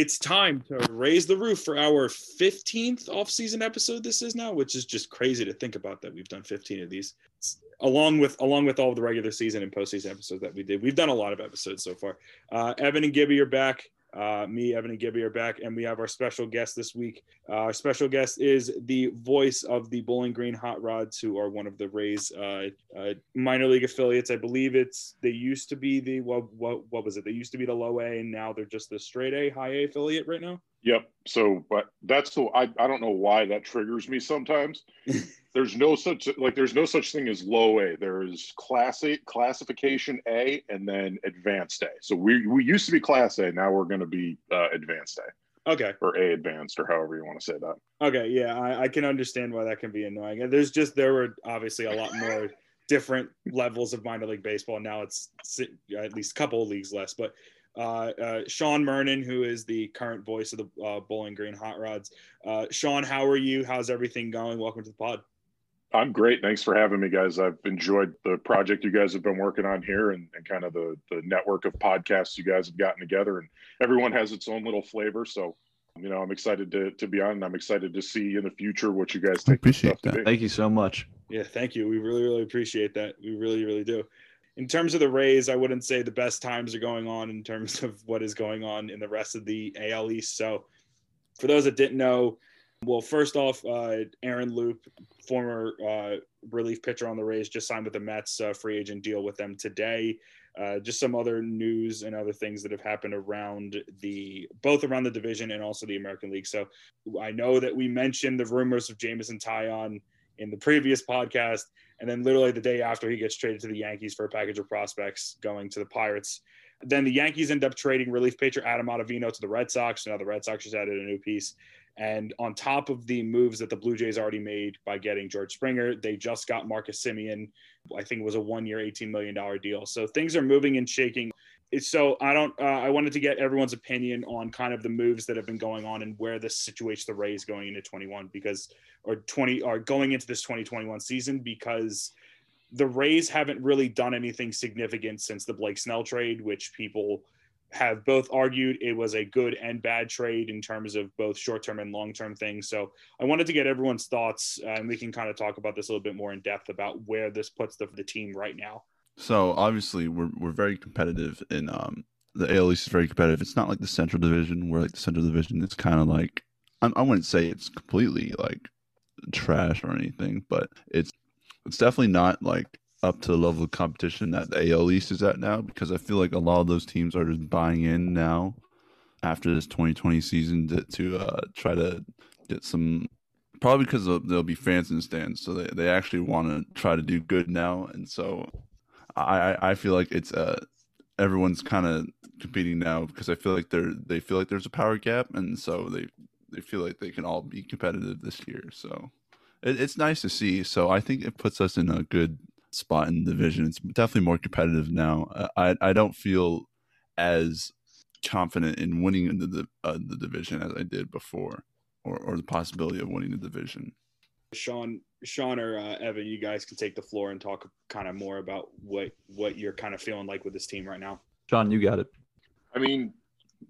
it's time to raise the roof for our 15th off-season episode this is now which is just crazy to think about that we've done 15 of these along with along with all the regular season and postseason episodes that we did. We've done a lot of episodes so far. Uh, evan and gibby are back uh, me, Evan, and Gibby are back, and we have our special guest this week. Uh, our special guest is the voice of the Bowling Green Hot Rods, who are one of the Rays uh, uh, minor league affiliates. I believe it's they used to be the what, what what was it? They used to be the low A, and now they're just the straight A, high A affiliate right now. Yep. So, but that's the I I don't know why that triggers me sometimes. there's no such like there's no such thing as low A. There is class A, classification A, and then advanced A. So we we used to be class A. Now we're going to be uh, advanced A. Okay. Or A advanced, or however you want to say that. Okay. Yeah, I, I can understand why that can be annoying. There's just there were obviously a lot more different levels of minor league baseball. Now it's at least a couple of leagues less, but uh, uh, Shawn Murnin, who is the current voice of the uh, Bowling Green Hot Rods. Uh, Shawn, how are you? How's everything going? Welcome to the pod. I'm great. Thanks for having me, guys. I've enjoyed the project you guys have been working on here and, and kind of the, the network of podcasts you guys have gotten together. And everyone has its own little flavor. So, you know, I'm excited to, to be on and I'm excited to see in the future what you guys take. appreciate that. Thank you so much. Yeah, thank you. We really, really appreciate that. We really, really do. In terms of the Rays, I wouldn't say the best times are going on in terms of what is going on in the rest of the AL East. So, for those that didn't know, well, first off, uh, Aaron Loup, former uh, relief pitcher on the Rays, just signed with the Mets, uh, free agent deal with them today. Uh, just some other news and other things that have happened around the both around the division and also the American League. So I know that we mentioned the rumors of Jameson Taillon in the previous podcast, and then literally the day after he gets traded to the Yankees for a package of prospects going to the Pirates. Then the Yankees end up trading relief pitcher Adam Ottavino to the Red Sox. Now the Red Sox just added a new piece. And on top of the moves that the Blue Jays already made by getting George Springer, they just got Marcus Semien. I think it was a one year, $18 million deal. So things are moving and shaking. So I don't, uh, I wanted to get everyone's opinion on kind of the moves that have been going on and where this situates the Rays going into 21 because, or 20, or going into this 2021 season because the Rays haven't really done anything significant since the Blake Snell trade, which people, have both argued it was a good and bad trade in terms of both short term and long term things. So I wanted to get everyone's thoughts, uh, and we can kind of talk about this a little bit more in depth about where this puts the, the team right now. So obviously we're we're very competitive in um the AL East is very competitive. It's not like the Central Division where like the Central Division is kind of like I, I wouldn't say it's completely like trash or anything, but it's it's definitely not like up to the level of competition that the AL East is at now? Because I feel like a lot of those teams are just buying in now after this 2020 season to, to uh, try to get some probably because there'll be fans in the stands so they, they actually want to try to do good now and so I, I feel like it's uh everyone's kind of competing now because I feel like they're they feel like there's a power gap and so they they feel like they can all be competitive this year so it, it's nice to see. So I think it puts us in a good spot in the division. It's definitely more competitive now. I I don't feel as confident in winning the the, uh, the division as I did before, or or the possibility of winning the division. Shawn, Shawn or uh, Evan, you guys can take the floor and talk kind of more about what what you're kind of feeling like with this team right now. Shawn, you got it. I mean,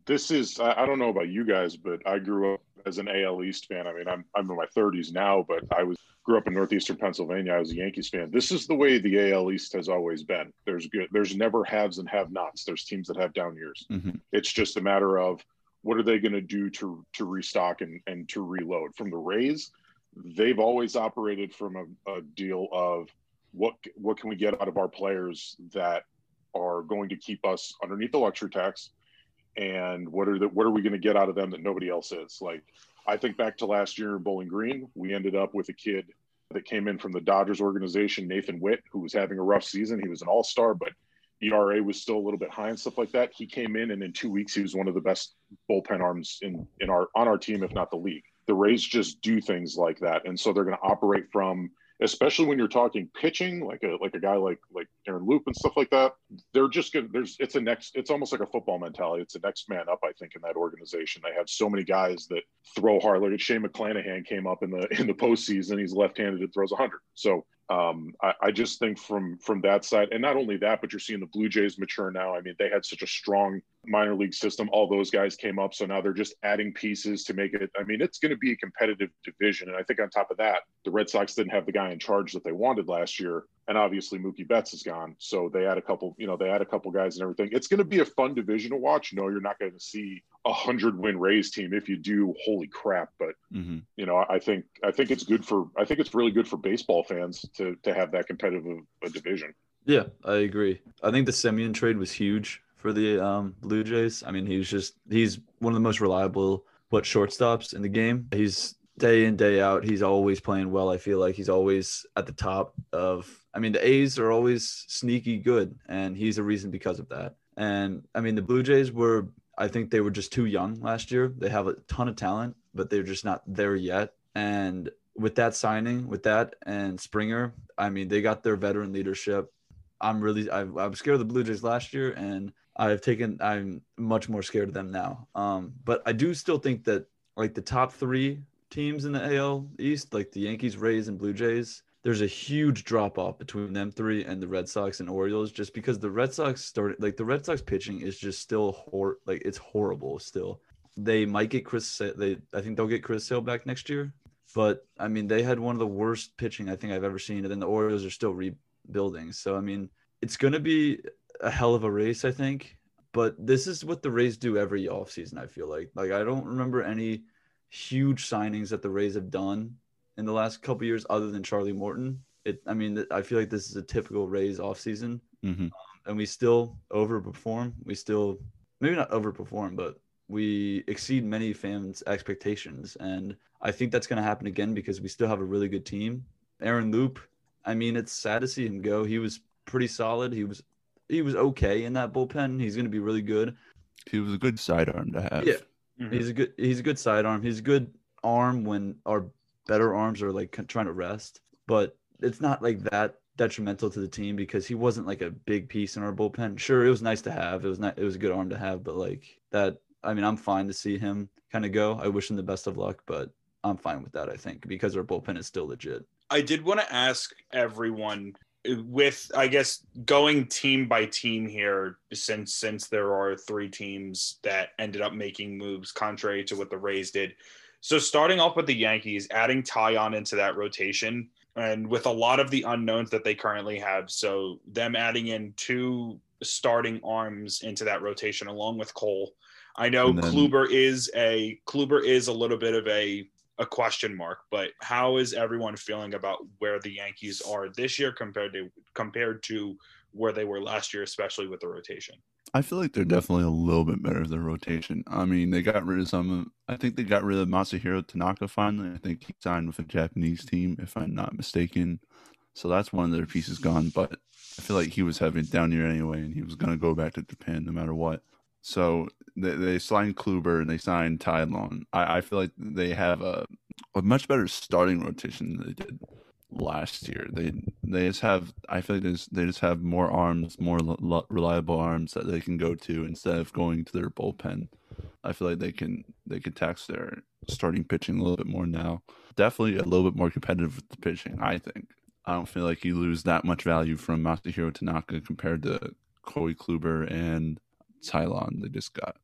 this is I, I don't know about you guys, but I grew up as an AL East fan. I mean, I'm I'm in my 30s now, but I was grew up in northeastern Pennsylvania. I was a Yankees fan. This is the way the AL East has always been. There's good. There's never haves and have-nots. There's teams that have down years. Mm-hmm. It's just a matter of what are they going to do to to restock and and to reload. From the Rays, they've always operated from a, a deal of what what can we get out of our players that are going to keep us underneath the luxury tax and what are the what are we going to get out of them that nobody else is? Like i think back to last year in bowling green we ended up with a kid that came in from the dodgers organization nathan witt who was having a rough season. He was an all-star but era was still a little bit high and stuff like that. He came in and in two weeks he was one of the best bullpen arms in in our on our team if not the league. The rays just do things like that and so they're going to operate from especially when you're talking pitching, like a like a guy like like Aaron Loup and stuff like that. They're just gonna there's it's a next it's almost like a football mentality. It's the next man up, I think, in that organization. They have so many guys that throw hard. Like Shane McClanahan came up in the in the postseason. He's left-handed and throws hundred. So Um, I, I, just think from from that side, and not only that, but you're seeing the Blue Jays mature now. I mean, they had such a strong minor league system. All those guys came up, so now they're just adding pieces to make it. I mean, it's going to be a competitive division, and I think on top of that, the Red Sox didn't have the guy in charge that they wanted last year, and obviously Mookie Betts is gone, so they had a couple. You know, they had a couple guys and everything. It's going to be a fun division to watch. No, you're not going to see a hundred win Rays team. If you do, holy crap! But mm-hmm. you know, I think I think it's good for I think it's really good for baseball fans to to have that competitive a division. Yeah, I agree. I think the Semien trade was huge for the um, Blue Jays. I mean, he's just he's one of the most reliable what shortstops in the game. He's day in day out. He's always playing well. I feel like he's always at the top of. I mean, the A's are always sneaky good, and he's a reason because of that. And I mean, the Blue Jays were. I think they were just too young last year. They have a ton of talent, but they're just not there yet. And with that signing, with that and Springer, I mean, they got their veteran leadership. I'm really, I, I was scared of the Blue Jays last year, and I've taken, I'm much more scared of them now. Um, but I do still think that like the top three teams in the AL East, like the Yankees, Rays, and Blue Jays, there's a huge drop off between them three and the Red Sox and Orioles, just because the Red Sox started, like the Red Sox pitching is just still hor, like it's horrible still. They might get Chris, they, I think they'll get Chris Sale back next year. But I mean, they had one of the worst pitching I think I've ever seen, and then the Orioles are still rebuilding. So I mean, it's going to be a hell of a race, I think. But this is what the Rays do every offseason, I feel like. Like I don't remember any huge signings that the Rays have done in the last couple years other than Charlie Morton. It I mean, I feel like this is a typical Rays offseason. Mm-hmm. Um, and we still overperform. We still maybe not overperform, but we exceed many fans' expectations. And I think that's going to happen again because we still have a really good team. Aaron Loup, I mean, it's sad to see him go. He was pretty solid. He was he was okay in that bullpen. He's going to be really good. He was a good sidearm to have. Yeah, mm-hmm. he's a good he's a good sidearm. He's a good arm when our better arms are like trying to rest. But it's not like that detrimental to the team because he wasn't like a big piece in our bullpen. Sure, it was nice to have. It was not. It was a good arm to have, but like that. I mean, I'm fine to see him kind of go. I wish him the best of luck, but I'm fine with that. I think because our bullpen is still legit. I did want to ask everyone uh, with I guess going team by team here since since there are three teams that ended up making moves contrary to what the Rays did. So starting off with the Yankees, adding Taillon into that rotation and with a lot of the unknowns that they currently have, so them adding in two starting arms into that rotation along with Cole. I know then, Kluber is a Kluber is a little bit of a a question mark. But how is everyone feeling about where the Yankees are this year compared to compared to where they were last year, especially with the rotation? I feel like they're definitely a little bit better their rotation. I mean, they got rid of some. I think they got rid of Masahiro Tanaka finally. I think he signed with a Japanese team, if I'm not mistaken. So that's one of their pieces gone. But I feel like he was having down year anyway, and he was going to go back to Japan no matter what. So they, they signed Kluber and they signed Taillon. I, I feel like they have a, a much better starting rotation than they did last year. They they just have I feel like they just, they just have more arms, more reliable arms that they can go to instead of going to their bullpen. I feel like they can they can tax their starting pitching a little bit more now. Definitely a little bit more competitive with the pitching. I think. I don't feel like you lose that much value from Masahiro Tanaka compared to Corey Kluber and Taillon they just got.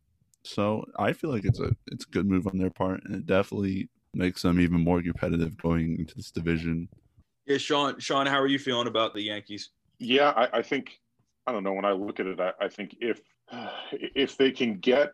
So I feel like it's a it's a good move on their part, and it definitely makes them even more competitive going into this division. Yeah, Shawn. Shawn, how are you feeling about the Yankees? Yeah, I, I think I don't know. When I look at it, I, I think if if they can get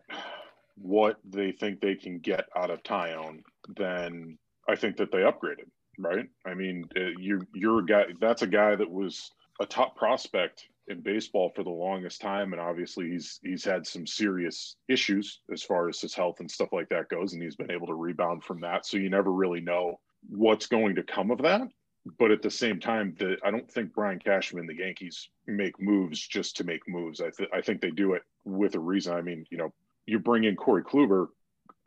what they think they can get out of Taillon, then I think that they upgraded. Right? I mean, uh, you you're a guy. That's a guy that was a top prospect in baseball for the longest time and obviously he's he's had some serious issues as far as his health and stuff like that goes and he's been able to rebound from that so you never really know what's going to come of that but at the same time that I don't think Brian Cashman the Yankees make moves just to make moves. I th- I think they do it with a reason. I mean you know you bring in Corey Kluber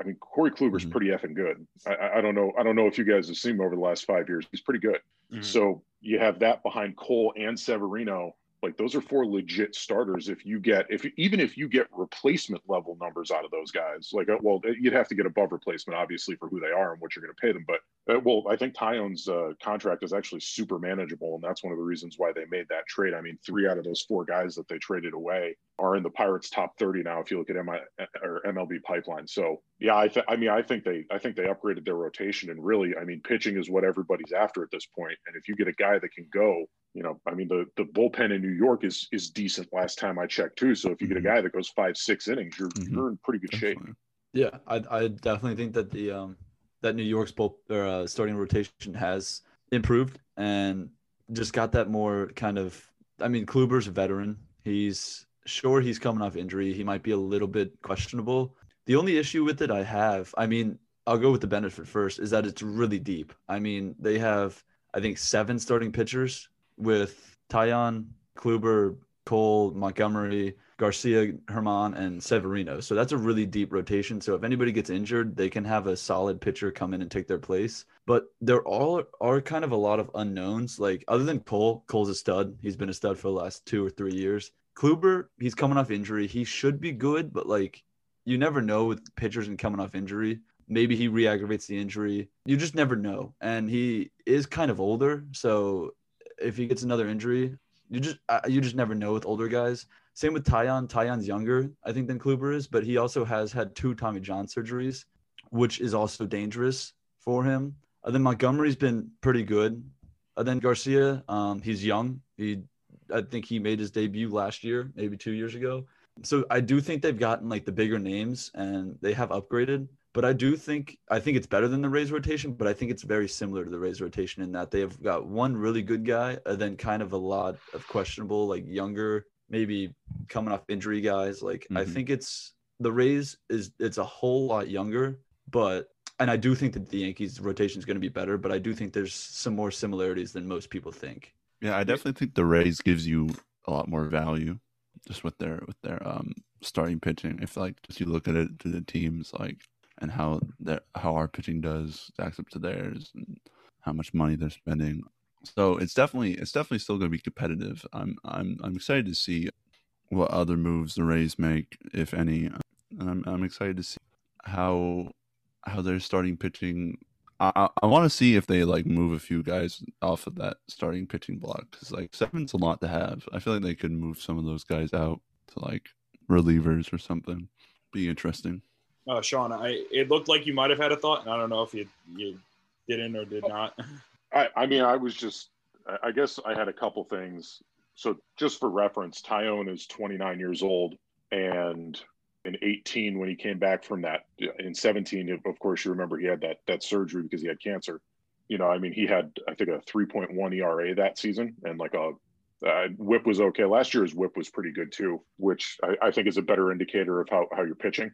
I mean Corey Kluber's mm-hmm. pretty effing good. I, I don't know I don't know if you guys have seen him over the last 5 years. He's pretty good. Mm-hmm. so you have that behind Cole and Severino Like those are four legit starters. If you get, if even if you get replacement level numbers out of those guys, like uh, well, you'd have to get above replacement, obviously, for who they are and what you're going to pay them. But uh, well, I think Taillon's uh, contract is actually super manageable, and that's one of the reasons why they made that trade. I mean, three out of those four guys that they traded away are in the Pirates' top 30 now. If you look at MI, or MLB pipeline, so yeah, I, th- I mean, I think they, I think they upgraded their rotation, and really, I mean, pitching is what everybody's after at this point. And if you get a guy that can go, you know, I mean, the the bullpen in New York is is decent. Last time I checked too. So if you get a Mm-hmm. guy that goes five, six innings, you're Mhm. you're in pretty good shape. Yeah, I I definitely think that the um that New York's bull or uh, starting rotation has improved and just got that more kind of. I mean, Kluber's a veteran. He's sure he's coming off injury. He might be a little bit questionable. The only issue with it I have, I mean, I'll go with the benefit first, is that it's really deep. I mean, they have I think seven starting pitchers with Taillon, Kluber, Cole, Montgomery, Garcia, German, and Severino. So that's a really deep rotation. So if anybody gets injured, they can have a solid pitcher come in and take their place. But there all are kind of a lot of unknowns. Like other than Cole, Cole's a stud. He's been a stud for the last two or three years. Kluber, he's coming off injury. He should be good, but like you never know with pitchers and coming off injury. Maybe he re-aggravates the injury. You just never know. And he is kind of older, so if he gets another injury, you just uh, you just never know with older guys. Same with Taillon. Taillon's younger, I think, than Kluber is, but he also has had two Tommy John surgeries, which is also dangerous for him. And then Montgomery's been pretty good. And then Garcia, um, he's young. He, I think he made his debut last year, maybe two years ago. So I do think they've gotten like the bigger names and they have upgraded. But I do think I think it's better than the Rays rotation, but I think it's very similar to the Rays rotation in that they have got one really good guy and then kind of a lot of questionable, like younger, maybe coming off injury guys. Like I Mhm. think it's the Rays is it's a whole lot younger, but and I do think that the Yankees rotation is going to be better, but I do think there's some more similarities than most people think. Yeah, I definitely think the Rays gives you a lot more value just with their with their um starting pitching. If like just you look at it to the teams like and how their how our pitching does stacks up to theirs and how much money they're spending. So it's definitely it's definitely still going to be competitive. I'm I'm I'm excited to see what other moves the Rays make, if any. And I'm I'm excited to see how how they're starting pitching I, I, I want to see if they like move a few guys off of that starting pitching block because like seven's a lot to have. I feel like they could move some of those guys out to like relievers or something. Be interesting. Uh, Shawn, I it looked like you might have had a thought, and I don't know if you you didn't or did not. I, I mean, I was just, I- guess I had a couple things. So just for reference, Taillon is 29 years old, and in 18 when he came back from that, in 17, of course, you remember he had that that surgery because he had cancer. You know, I mean, he had I think a 3.1 ERA that season, and like a uh, whip was okay. Last year, his whip was pretty good too, which I, I think is a better indicator of how, how you're pitching.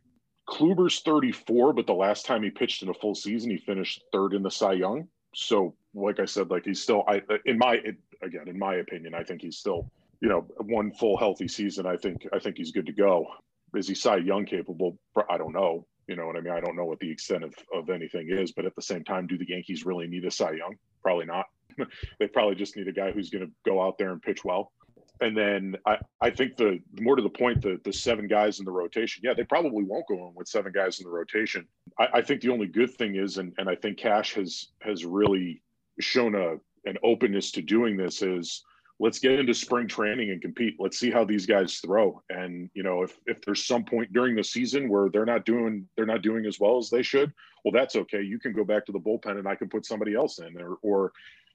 Kluber's 34, but the last time he pitched in a full season, he finished third in the Cy Young. So, like I said, like he's still, I in my again, in my opinion, I think he's still, you know, one full healthy season. I think I think he's good to go. Is he Cy Young capable? I don't know. You know what I mean? I don't know what the extent of, of anything is, but at the same time, do the Yankees really need a Cy Young? Probably not. they probably just need a guy who's going to go out there and pitch well. And then I, I think the more to the point, the the seven guys in the rotation, yeah, they probably won't go in with seven guys in the rotation. I, I think the only good thing is, and, and I think Cash has has really shown a an openness to doing this is let's get into spring training and compete. Let's see how these guys throw. And you know, if if there's some point during the season where they're not doing they're not doing as well as they should, well, that's okay. You can go back to the bullpen and I can put somebody else in or or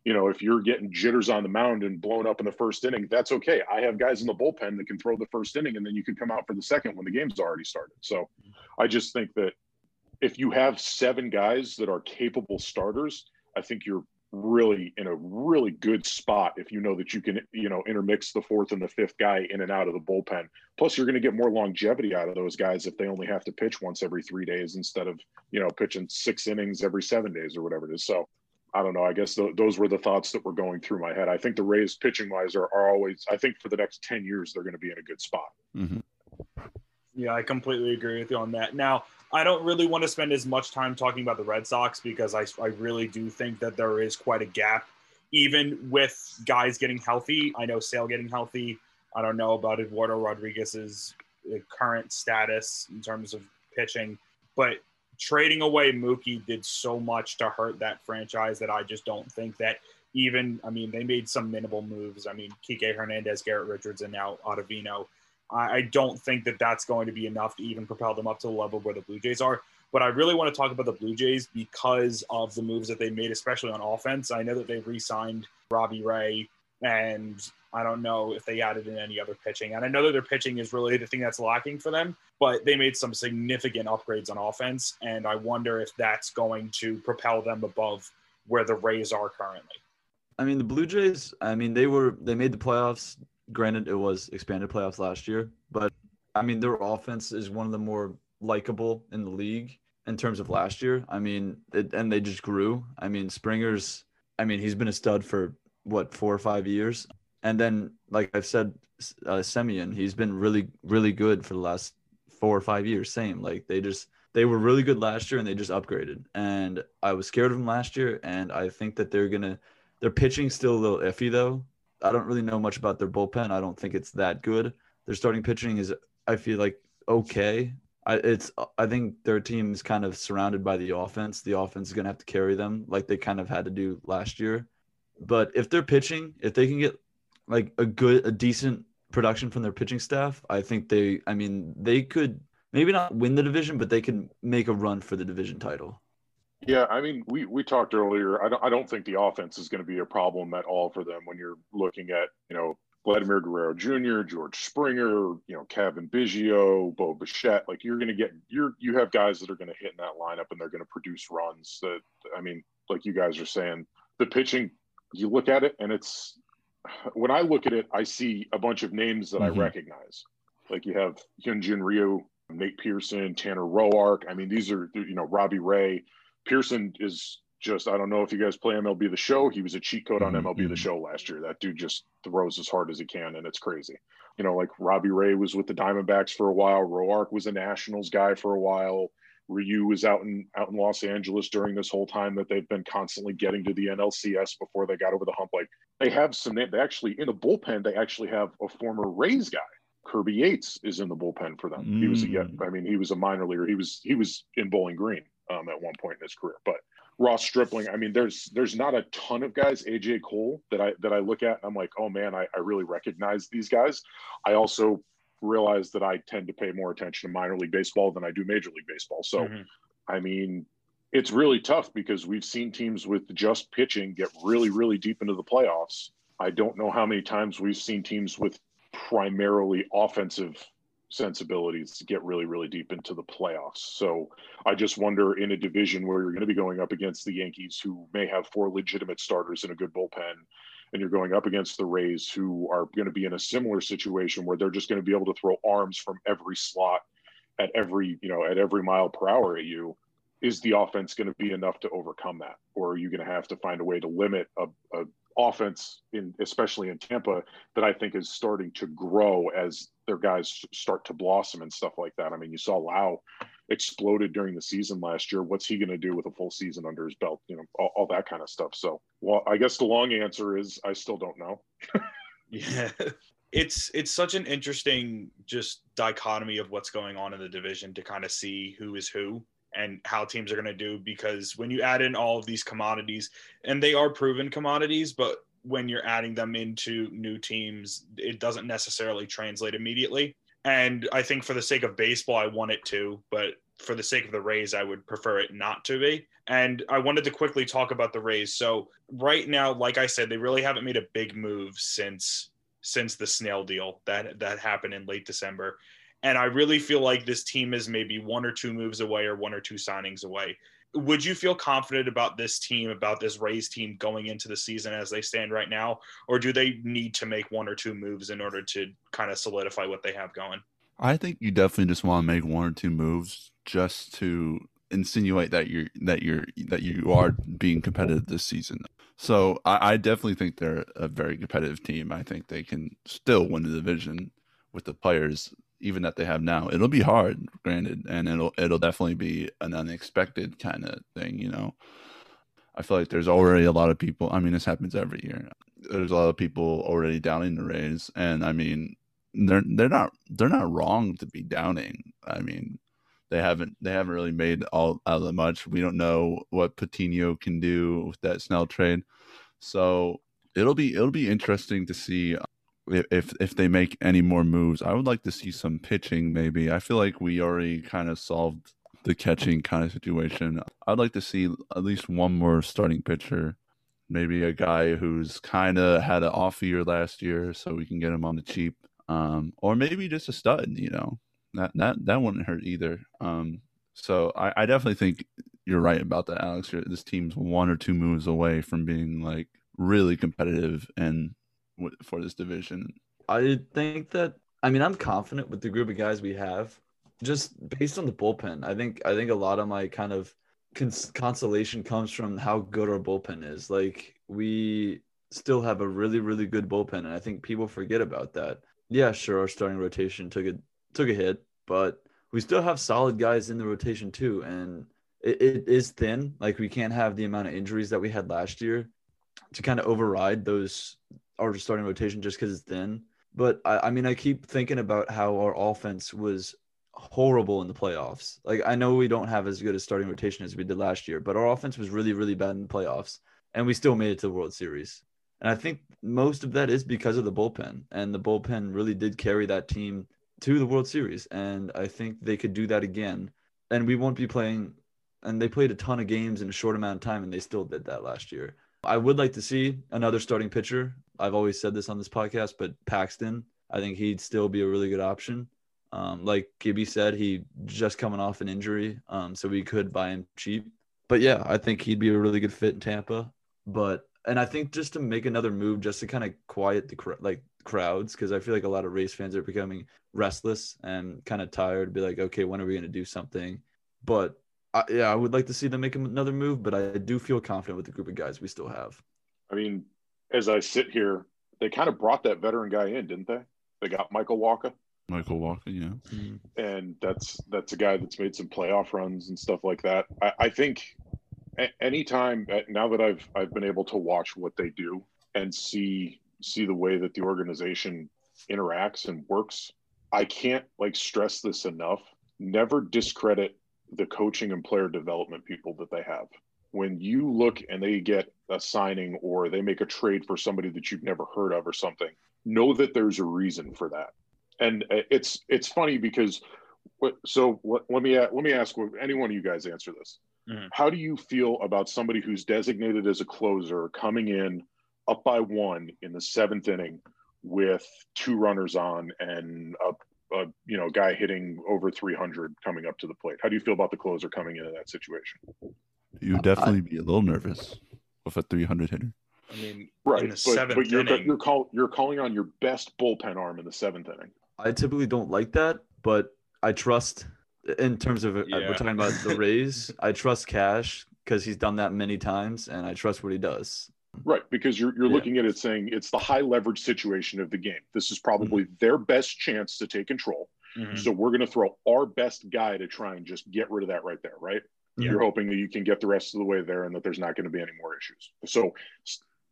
you know, if you're getting jitters on the mound and blown up in the first inning, that's okay. I have guys in the bullpen that can throw the first inning and then you can come out for the second when the game's already started. So I just think that if you have seven guys that are capable starters, I think you're really in a really good spot if you know that you can, you know, intermix the fourth and the fifth guy in and out of the bullpen. Plus, you're going to get more longevity out of those guys if they only have to pitch once every three days instead of, you know, pitching six innings every seven days or whatever it is. So I don't know. I guess th- those were the thoughts that were going through my head. I think the Rays pitching wise are, are always, I think for the next 10 years, they're going to be in a good spot. hmm Yeah, I completely agree with you on that. Now, I don't really want to spend as much time talking about the Red Sox because I, I really do think that there is quite a gap, even with guys getting healthy. I know Sale getting healthy. I don't know about Eduardo Rodriguez's uh, current status in terms of pitching, but trading away Mookie did so much to hurt that franchise that I just don't think that even I mean they made some minimal moves. I mean Kike Hernandez, Garrett Richards, and now Ottavino. I, I don't think that that's going to be enough to even propel them up to the level where the Blue Jays are. But I really want to talk about the Blue Jays because of the moves that they made, especially on offense. I know that they re-signed Robbie Ray, and I don't know if they added in any other pitching. And I know that their pitching is really the thing that's lacking for them, but they made some significant upgrades on offense. And I wonder if that's going to propel them above where the Rays are currently. I mean, the Blue Jays, I mean, they were, they made the playoffs. Granted, it was expanded playoffs last year, but I mean, their offense is one of the more likable in the league in terms of last year. I mean, it, and they just grew. I mean, Springer's, I mean, he's been a stud for what, four or five years. And then, like I've said, uh, Semien, he's been really, really good for the last four or five years. Same. Like they just, they were really good last year and they just upgraded. And I was scared of them last year. And I think that they're to, their pitching still a little iffy though. I don't really know much about their bullpen. I don't think it's that good. Their starting pitching is, I feel like, okay. I, it's I think their team is kind of surrounded by the offense. The offense is to have to carry them like they kind of had to do last year. But if they're pitching, if they can get like a good, a decent production from their pitching staff, I think they, I mean, they could maybe not win the division, but they can make a run for the division title. Yeah, I mean, we we talked earlier. I don't I don't think the offense is going to be a problem at all for them when you're looking at you know Vladimir Guerrero Jr., George Springer, you know, Cavan Biggio, Bo Bichette. Like you're going to get you're you have guys that are going to hit in that lineup and they're going to produce runs. That I mean, like you guys are saying, the pitching. You look at it and it's when I look at it, I see a bunch of names that mm-hmm. I recognize. Like you have Hyunjin Ryu, Nate Pearson, Tanner Roark. I mean, these are you know Robbie Ray. Pearson is just I don't know if you guys play MLB the Show. He was a cheat code on MLB mm-hmm. the Show last year. That dude just throws as hard as he can, and it's crazy. You know, like Robbie Ray was with the Diamondbacks for a while. Roark was a Nationals guy for a while. Ryu was out in out in Los Angeles during this whole time that they've been constantly getting to the NLCS before they got over the hump. Like they have some They actually in the bullpen. They actually have a former Rays guy. Kirby Yates is in the bullpen for them. Mm. He was a, mm. I mean, he was a minor leaguer. He was he was in Bowling Green um, at one point in his career, but Ross Stripling. I mean, there's there's not a ton of guys. AJ Cole that I that I look at. And I'm like, oh man, I, I really recognize these guys. I also realize that I tend to pay more attention to minor league baseball than I do major league baseball. So, mm-hmm. I mean, it's really tough because we've seen teams with just pitching get really really deep into the playoffs. I don't know how many times we've seen teams with primarily offensive sensibilities get really, really deep into the playoffs. So I just wonder in a division where you're going to be going up against the Yankees, who may have four legitimate starters in a good bullpen, and you're going up against the Rays, who are going to be in a similar situation where they're just going to be able to throw arms from every slot at every, you know, at every mile per hour at you. Is the offense going to be enough to overcome that, or are you going to have to find a way to limit a, a offense in especially in Tampa that I think is starting to grow as their guys start to blossom and stuff like that. I mean, you saw Lowe exploded during the season last year. What's he going to do with a full season under his belt? You know, all, all that kind of stuff. So, well, I guess the long answer is I still don't know. yeah. It's it's such an interesting just dichotomy of what's going on in the division to kind of see who is who and how teams are going to do because when you add in all of these commodities and they are proven commodities but when you're adding them into new teams it doesn't necessarily translate immediately and i think for the sake of baseball i want it to but for the sake of the rays i would prefer it not to be. And i wanted to quickly talk about the rays. So right now like i said they really haven't made a big move since since the Snell deal that that happened in late december. And I really feel like this team is maybe one or two moves away or one or two signings away. Would you feel confident about this team, about this Rays team going into the season as they stand right now? Or do they need to make one or two moves in order to kind of solidify what they have going? I think you definitely just want to make one or two moves just to insinuate that you're that you're that you are being competitive this season. So I, I definitely think they're a very competitive team. I think they can still win the division with the players even that they have now. It'll be hard, granted, and it'll it'll definitely be an unexpected kind of thing, you know. I feel like there's already a lot of people. I mean, this happens every year. There's a lot of people already doubting the Rays, and I mean, they're they're not they're not wrong to be downing. I mean, they haven't they haven't really made all out of the much. We don't know what Patino can do with that Snell trade, so it'll be it'll be interesting to see if if they make any more moves. I would like to see some pitching. Maybe I feel like we already kind of solved the catching kind of situation. I'd like to see at least one more starting pitcher. Maybe a guy who's kind of had an off year last year, so we can get him on the cheap. Um, or maybe just a stud. You know, that that that wouldn't hurt either. Um, so I, I definitely think you're right about that, Alex. This team's one or two moves away from being like really competitive and for this division. I think that I mean I'm confident with the group of guys we have, just based on the bullpen. I think I think a lot of my kind of cons- consolation comes from how good our bullpen is. Like we still have a really really good bullpen, and I think people forget about that. Yeah, sure, our starting rotation took a took a hit, but we still have solid guys in the rotation too, and it, it is thin. Like we can't have the amount of injuries that we had last year to kind of override those our starting rotation just because it's thin. But I, I mean, I keep thinking about how our offense was horrible in the playoffs. Like I know we don't have as good a starting rotation as we did last year, but our offense was really, really bad in the playoffs, and we still made it to the World Series. And I think most of that is because of the bullpen, and the bullpen really did carry that team to the World Series. And I think they could do that again. And we won't be playing. And they played a ton of games in a short amount of time, and they still did that last year. I would like to see another starting pitcher. I've always said this on this podcast, but Paxton, I think he'd still be a really good option. Um, like Gibby said, he just coming off an injury, um, so we could buy him cheap. But yeah, I think he'd be a really good fit in Tampa. But and I think just to make another move, just to kind of quiet the like crowds, because I feel like a lot of Rays fans are becoming restless and kind of tired. Be like, okay, when are we going to do something? But I, yeah, I would like to see them make another move, but I do feel confident with the group of guys we still have. I mean, as I sit here, they kind of brought that veteran guy in, didn't they? They got Michael Wacha. Michael Wacha, yeah. Mm-hmm. And that's that's a guy that's made some playoff runs and stuff like that. I, I think anytime uh, now that I've I've been able to watch what they do and see see the way that the organization interacts and works, I can't like stress this enough. Never discredit the coaching and player development people that they have. When you look and they get a signing or they make a trade for somebody that you've never heard of or something, know that there's a reason for that. And it's it's funny because so let, let me let me ask any one of you guys answer this. Mm-hmm. How do you feel about somebody who's designated as a closer coming in up by one in the seventh inning with two runners on and a a you know guy hitting over 300 coming up to the plate. How do you feel about the closer coming into that situation? You would uh, definitely be a little nervous with a 300 hitter. I mean, right, but, but, you're inning, you're, call, you're calling on your best bullpen arm in the seventh inning. I typically don't like that, but I trust in terms of uh, yeah. we're talking about the Rays. I trust Cash because he's done that many times, and I trust what he does. Right, because you're you're yeah. looking at it saying it's the high leverage situation of the game. This is probably mm-hmm. their best chance to take control. Mm-hmm. So we're going to throw our best guy to try and just get rid of that right there, right? Yeah. You're hoping that you can get the rest of the way there and that there's not going to be any more issues. So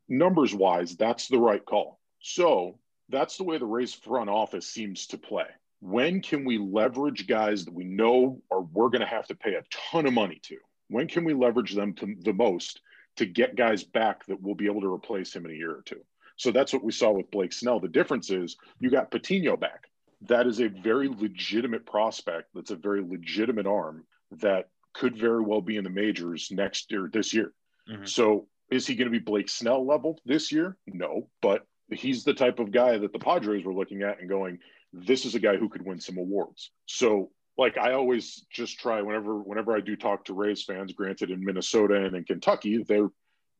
numbers wise, that's the right call. So that's the way the Rays front office seems to play. When can we leverage guys that we know or we're going to have to pay a ton of money to? When can we leverage them to the most to get guys back that will be able to replace him in a year or two. So that's what we saw with Blake Snell. The difference is you got Patino back. That is a very legitimate prospect. That's a very legitimate arm that could very well be in the majors next year, this year. Mm-hmm. So is he going to be Blake Snell level this year? No, but he's the type of guy that the Padres were looking at and going, this is a guy who could win some awards. So like I always just try whenever whenever I do talk to Rays fans, granted in Minnesota and in Kentucky, they're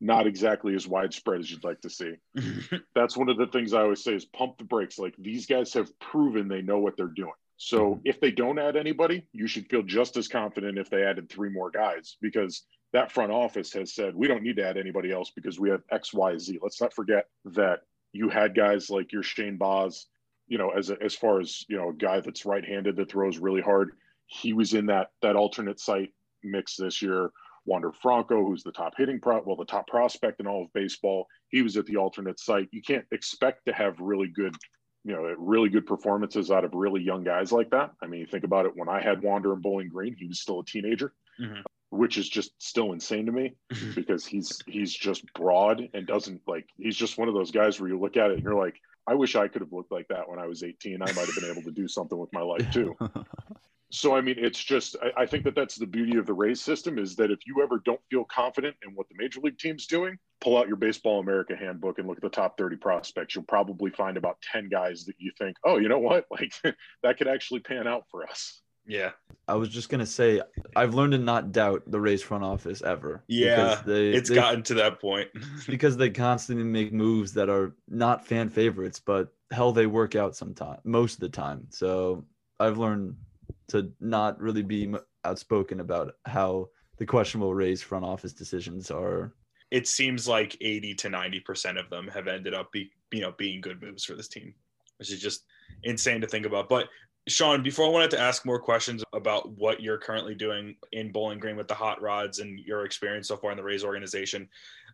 not exactly as widespread as you'd like to see. That's one of the things I always say is pump the brakes. Like these guys have proven they know what they're doing. So mm-hmm. if they don't add anybody, you should feel just as confident if they added three more guys because that front office has said we don't need to add anybody else because we have X, Y, Z. Let's not forget that you had guys like your Shane Baz, you know, as as far as you know, a guy that's right-handed that throws really hard. He was in that that alternate site mix this year. Wander Franco, who's the top hitting pro, well, the top prospect in all of baseball, he was at the alternate site. You can't expect to have really good you know, really good performances out of really young guys like that. I mean, you think about it when I had Wander and Bowling Green, he was still a teenager, Mhm. which is just still insane to me because he's he's just broad and doesn't like he's just one of those guys where you look at it and you're like, I wish I could have looked like that when I was 18. I might have been able to do something with my life too. So I mean, it's just I, I think that that's the beauty of the Rays system is that if you ever don't feel confident in what the major league team's doing, pull out your Baseball America handbook and look at the top 30 prospects. You'll probably find about 10 guys that you think, oh, you know what, like that could actually pan out for us. Yeah. I was just gonna say I've learned to not doubt the Rays front office ever. Yeah, because they, It's they- gotten to that point. because they constantly make moves that are not fan favorites, but hell, they work out sometime most of the time. So I've learned to not really be outspoken about how the questionable Rays front office decisions are. it seems like 80 to 90% of them have ended up be, you know being good moves for this team which is just insane to think about but shawn before i wanted to ask more questions about what you're currently doing in bowling green with the hot rods and your experience so far in the rays organization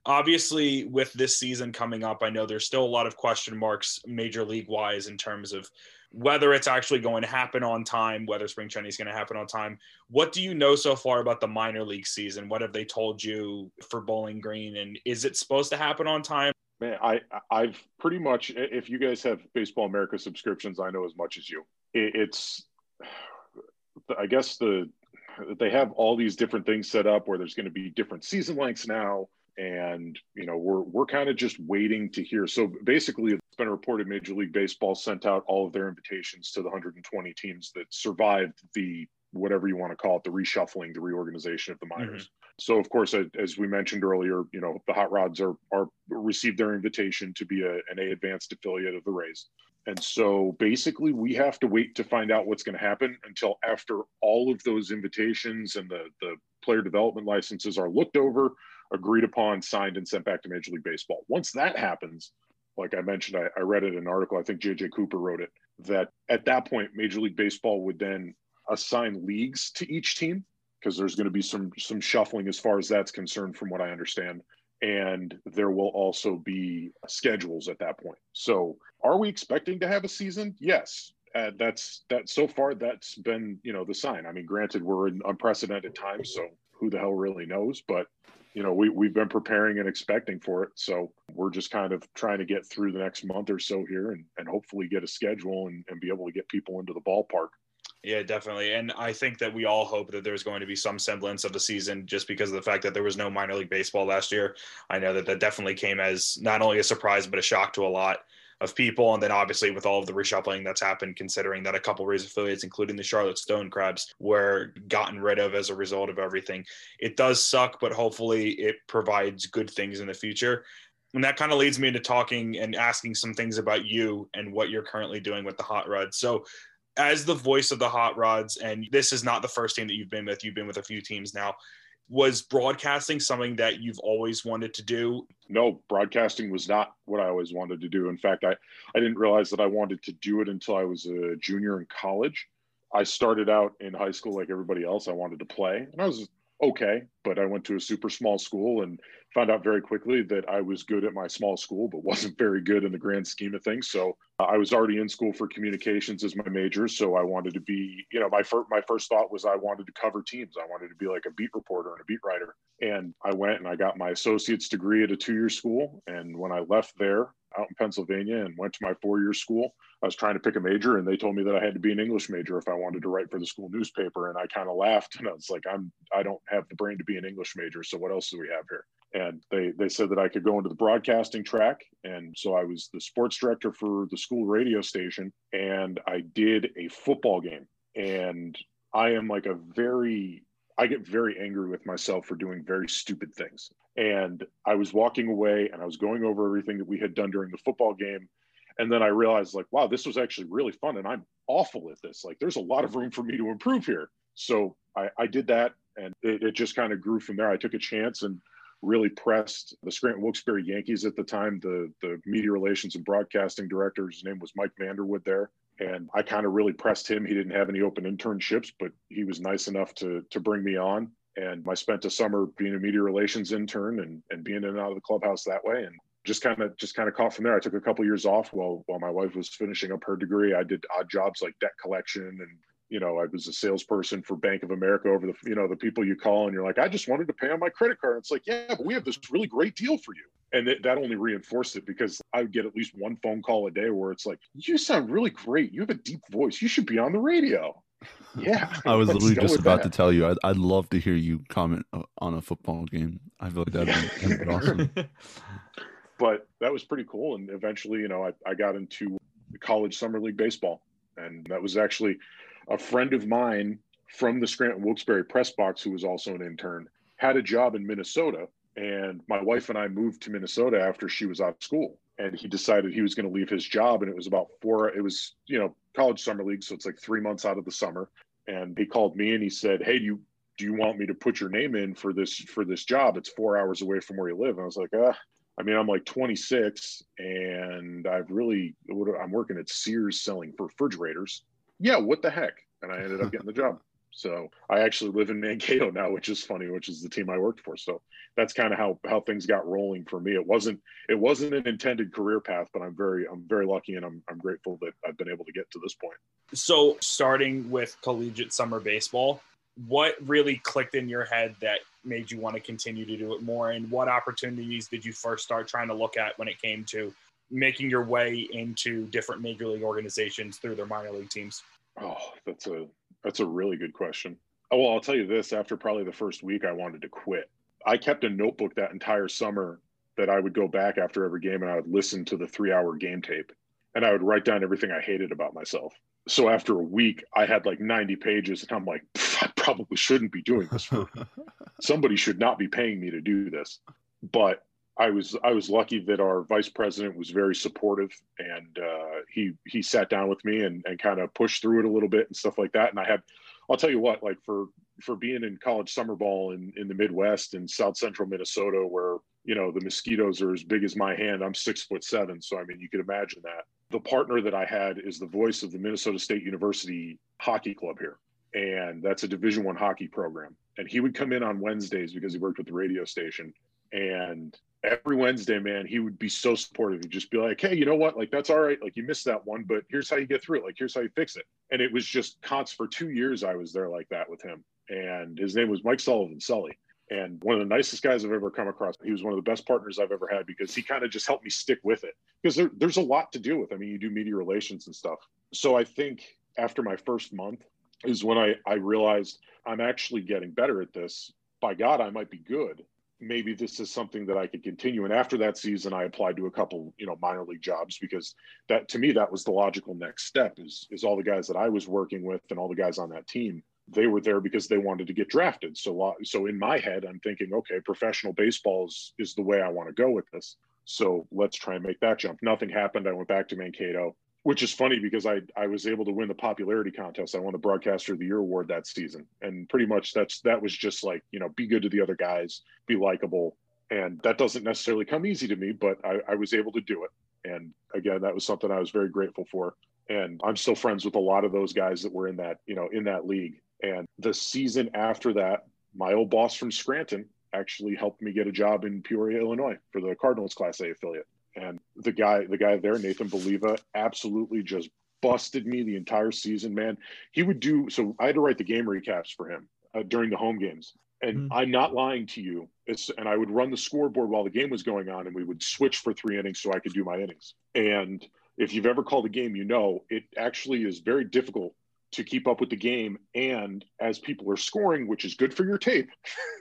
obviously with this season coming up i know there's still a lot of question marks major league wise in terms of whether it's actually going to happen on time whether spring training is going to happen on time what do you know so far about the minor league season? What have they told you for Bowling Green? And is it supposed to happen on time? Man, I I've pretty much if you guys have Baseball America subscriptions, I know as much as you. It, it's I guess the they have all these different things set up where there's going to be different season lengths now and you know we're we're kind of just waiting to hear. So basically it's been reported major league baseball sent out all of their invitations to the 120 teams that survived the whatever you want to call it the reshuffling the reorganization of the minors. Mm-hmm. So of course as we mentioned earlier you know the hot rods are are received their invitation to be a, an a advanced affiliate of the rays and so basically we have to wait to find out what's going to happen until after all of those invitations and the the player development licenses are looked over agreed upon signed and sent back to major league baseball. Once that happens like i mentioned i, I read it in an article i think jj cooper wrote it that at that point major league baseball would then assign leagues to each team because there's going to be some some shuffling as far as that's concerned from what i understand and there will also be schedules at that point. So are we expecting to have a season? Yes. Uh, that's that so far that's been you know the sign. I mean granted we're in unprecedented times so who the hell really knows? But you know we, we've been preparing and expecting for it. So we're just kind of trying to get through the next month or so here and, and hopefully get a schedule and, and be able to get people into the ballpark Yeah, definitely. And I think that we all hope that there's going to be some semblance of the season just because of the fact that there was no minor league baseball last year. I know that that definitely came as not only a surprise, but a shock to a lot of people. And then obviously with all of the reshuffling that's happened, considering that a couple of Rays affiliates, including the Charlotte Stone Crabs, were gotten rid of as a result of everything. It does suck, but hopefully it provides good things in the future. And that kind of leads me into talking and asking some things about you and what you're currently doing with the Hot Rod. So as the voice of the Hot Rods, and this is not the first team that you've been with, you've been with a few teams now. Was broadcasting something that you've always wanted to do? no broadcasting was not what i always wanted to do in fact i i didn't realize that i wanted to do it until i was a junior in college i started out in high school like everybody else i wanted to play and i was okay but i went to a super small school and found out very quickly that i was good at my small school but wasn't very good in the grand scheme of things. So uh, i was already in school for communications as my major so i wanted to be you know my first my first thought was i wanted to cover teams. I wanted to be like a beat reporter and a beat writer. And I went and I got my associate's degree at a two year school. And when I left there out in Pennsylvania and went to my four year school, I was trying to pick a major and they told me that I had to be an English major if I wanted to write for the school newspaper. And I kind of laughed and I was like, I'm, I don't have the brain to be an English major. So what else do we have here? And they, they said that I could go into the broadcasting track. And so I was the sports director for the school radio station and I did a football game. And I am like a very I get very angry with myself for doing very stupid things. And I was walking away and I was going over everything that we had done during the football game. And then I realized, like, wow, this was actually really fun. And I'm awful at this. Like, there's a lot of room for me to improve here. So I, I did that. And it, it just kind of grew from there. I took a chance and really pressed the Scranton Wilkes-Barre Yankees at the time. The, the media relations and broadcasting director, his name was Mike Vander Woude there and I kind of really pressed him. He didn't have any open internships, but he was nice enough to to bring me on. And I spent a summer being a media relations intern and, and being in and out of the clubhouse that way. And just kind of just kind of caught from there. I took a couple years off while while my wife was finishing up her degree. I did odd jobs like debt collection and you know, I was a salesperson for Bank of America over the, you know, the people you call and you're like, I just wanted to pay on my credit card. It's like, yeah, but we have this really great deal for you. And that, that only reinforced it because I would get at least one phone call a day where it's like, you sound really great. You have a deep voice. You should be on the radio. Yeah. I was literally just about that. to tell you, I'd, I'd love to hear you comment uh, on a football game. I feel like that'd be, that'd be awesome. but that was pretty cool. And eventually, you know, I, I got into college summer league baseball. And that was actually a friend of mine from the Scranton Wilkes-Barre press box, who was also an intern, had a job in Minnesota. And my wife and I moved to Minnesota after she was out of school. And he decided he was going to leave his job. And it was about four, it was, you know, college summer league. So it's like three months out of the summer. And he called me and he said, Hey, do you, do you want me to put your name in for this, for this job? It's four hours away from where you live. And I was like, uh, I mean, I'm like 26 and I've really, I'm working at Sears selling refrigerators yeah, what the heck? And I ended up getting the job. So I actually live in Mankato now, which is funny, which is the team I worked for. So that's kind of how how things got rolling for me. It wasn't it wasn't an intended career path, but I'm very I'm very lucky and I'm I'm grateful that I've been able to get to this point. So starting with collegiate summer baseball, what really clicked in your head that made you want to continue to do it more and what opportunities did you first start trying to look at when it came to making your way into different major league organizations through their minor league teams? Oh, that's a that's a really good question. Oh, well, I'll tell you this, after probably the first week I wanted to quit. I kept a notebook that entire summer that I would go back after every game and I would listen to the 3-hour game tape and I would write down everything I hated about myself. So after a week, I had like 90 pages and I'm like, I probably shouldn't be doing this. Somebody should not be paying me to do this. But I was I was lucky that our vice president was very supportive, and uh, he he sat down with me and, and kind of pushed through it a little bit and stuff like that. And I had, I'll tell you what, like for for being in college summer ball in in the Midwest in South Central Minnesota, where you know the mosquitoes are as big as my hand. I'm six foot seven, so I mean you could imagine that. The partner that I had is the voice of the Minnesota State University hockey club here, and that's a Division One hockey program. And he would come in on Wednesdays because he worked with the radio station and every Wednesday, man, he would be so supportive. He'd just be like, Hey, you know what? Like, that's all right. Like, you missed that one, but here's how you get through it. Like, here's how you fix it. And it was just const for two years. I was there like that with him. And his name was Mike Sullivan, Sully. And one of the nicest guys I've ever come across. He was one of the best partners I've ever had because he kind of just helped me stick with it because there, there's a lot to deal with. I mean, you do media relations and stuff. So I think after my first month is when I, I realized I'm actually getting better at this. By God, I might be good maybe this is something that I could continue. And after that season, I applied to a couple, you know, minor league jobs because that to me that was the logical next step. Is is all the guys that I was working with and all the guys on that team, they were there because they wanted to get drafted. So so in my head, I'm thinking, okay, professional baseball is is the way I want to go with this. So let's try and make that jump. Nothing happened. I went back to Mankato which is funny because I I was able to win the popularity contest. I won the Broadcaster of the Year award that season, and pretty much that's that was just like you know be good to the other guys, be likable, and that doesn't necessarily come easy to me, but I, I was able to do it. And again, that was something I was very grateful for. And I'm still friends with a lot of those guys that were in that you know in that league. And the season after that, my old boss from Scranton actually helped me get a job in Peoria, Illinois, for the Cardinals Class A affiliate. And the guy the guy there nathan Baliva absolutely just busted me the entire season man. He would do so i had to write the game recaps for him uh, during the home games. And mm-hmm. i'm not lying to you. It's and i would run the scoreboard while the game was going on and we would switch for three innings so i could do my innings. And if you've ever called a game you know it actually is very difficult to keep up with the game and as people are scoring which is good for your tape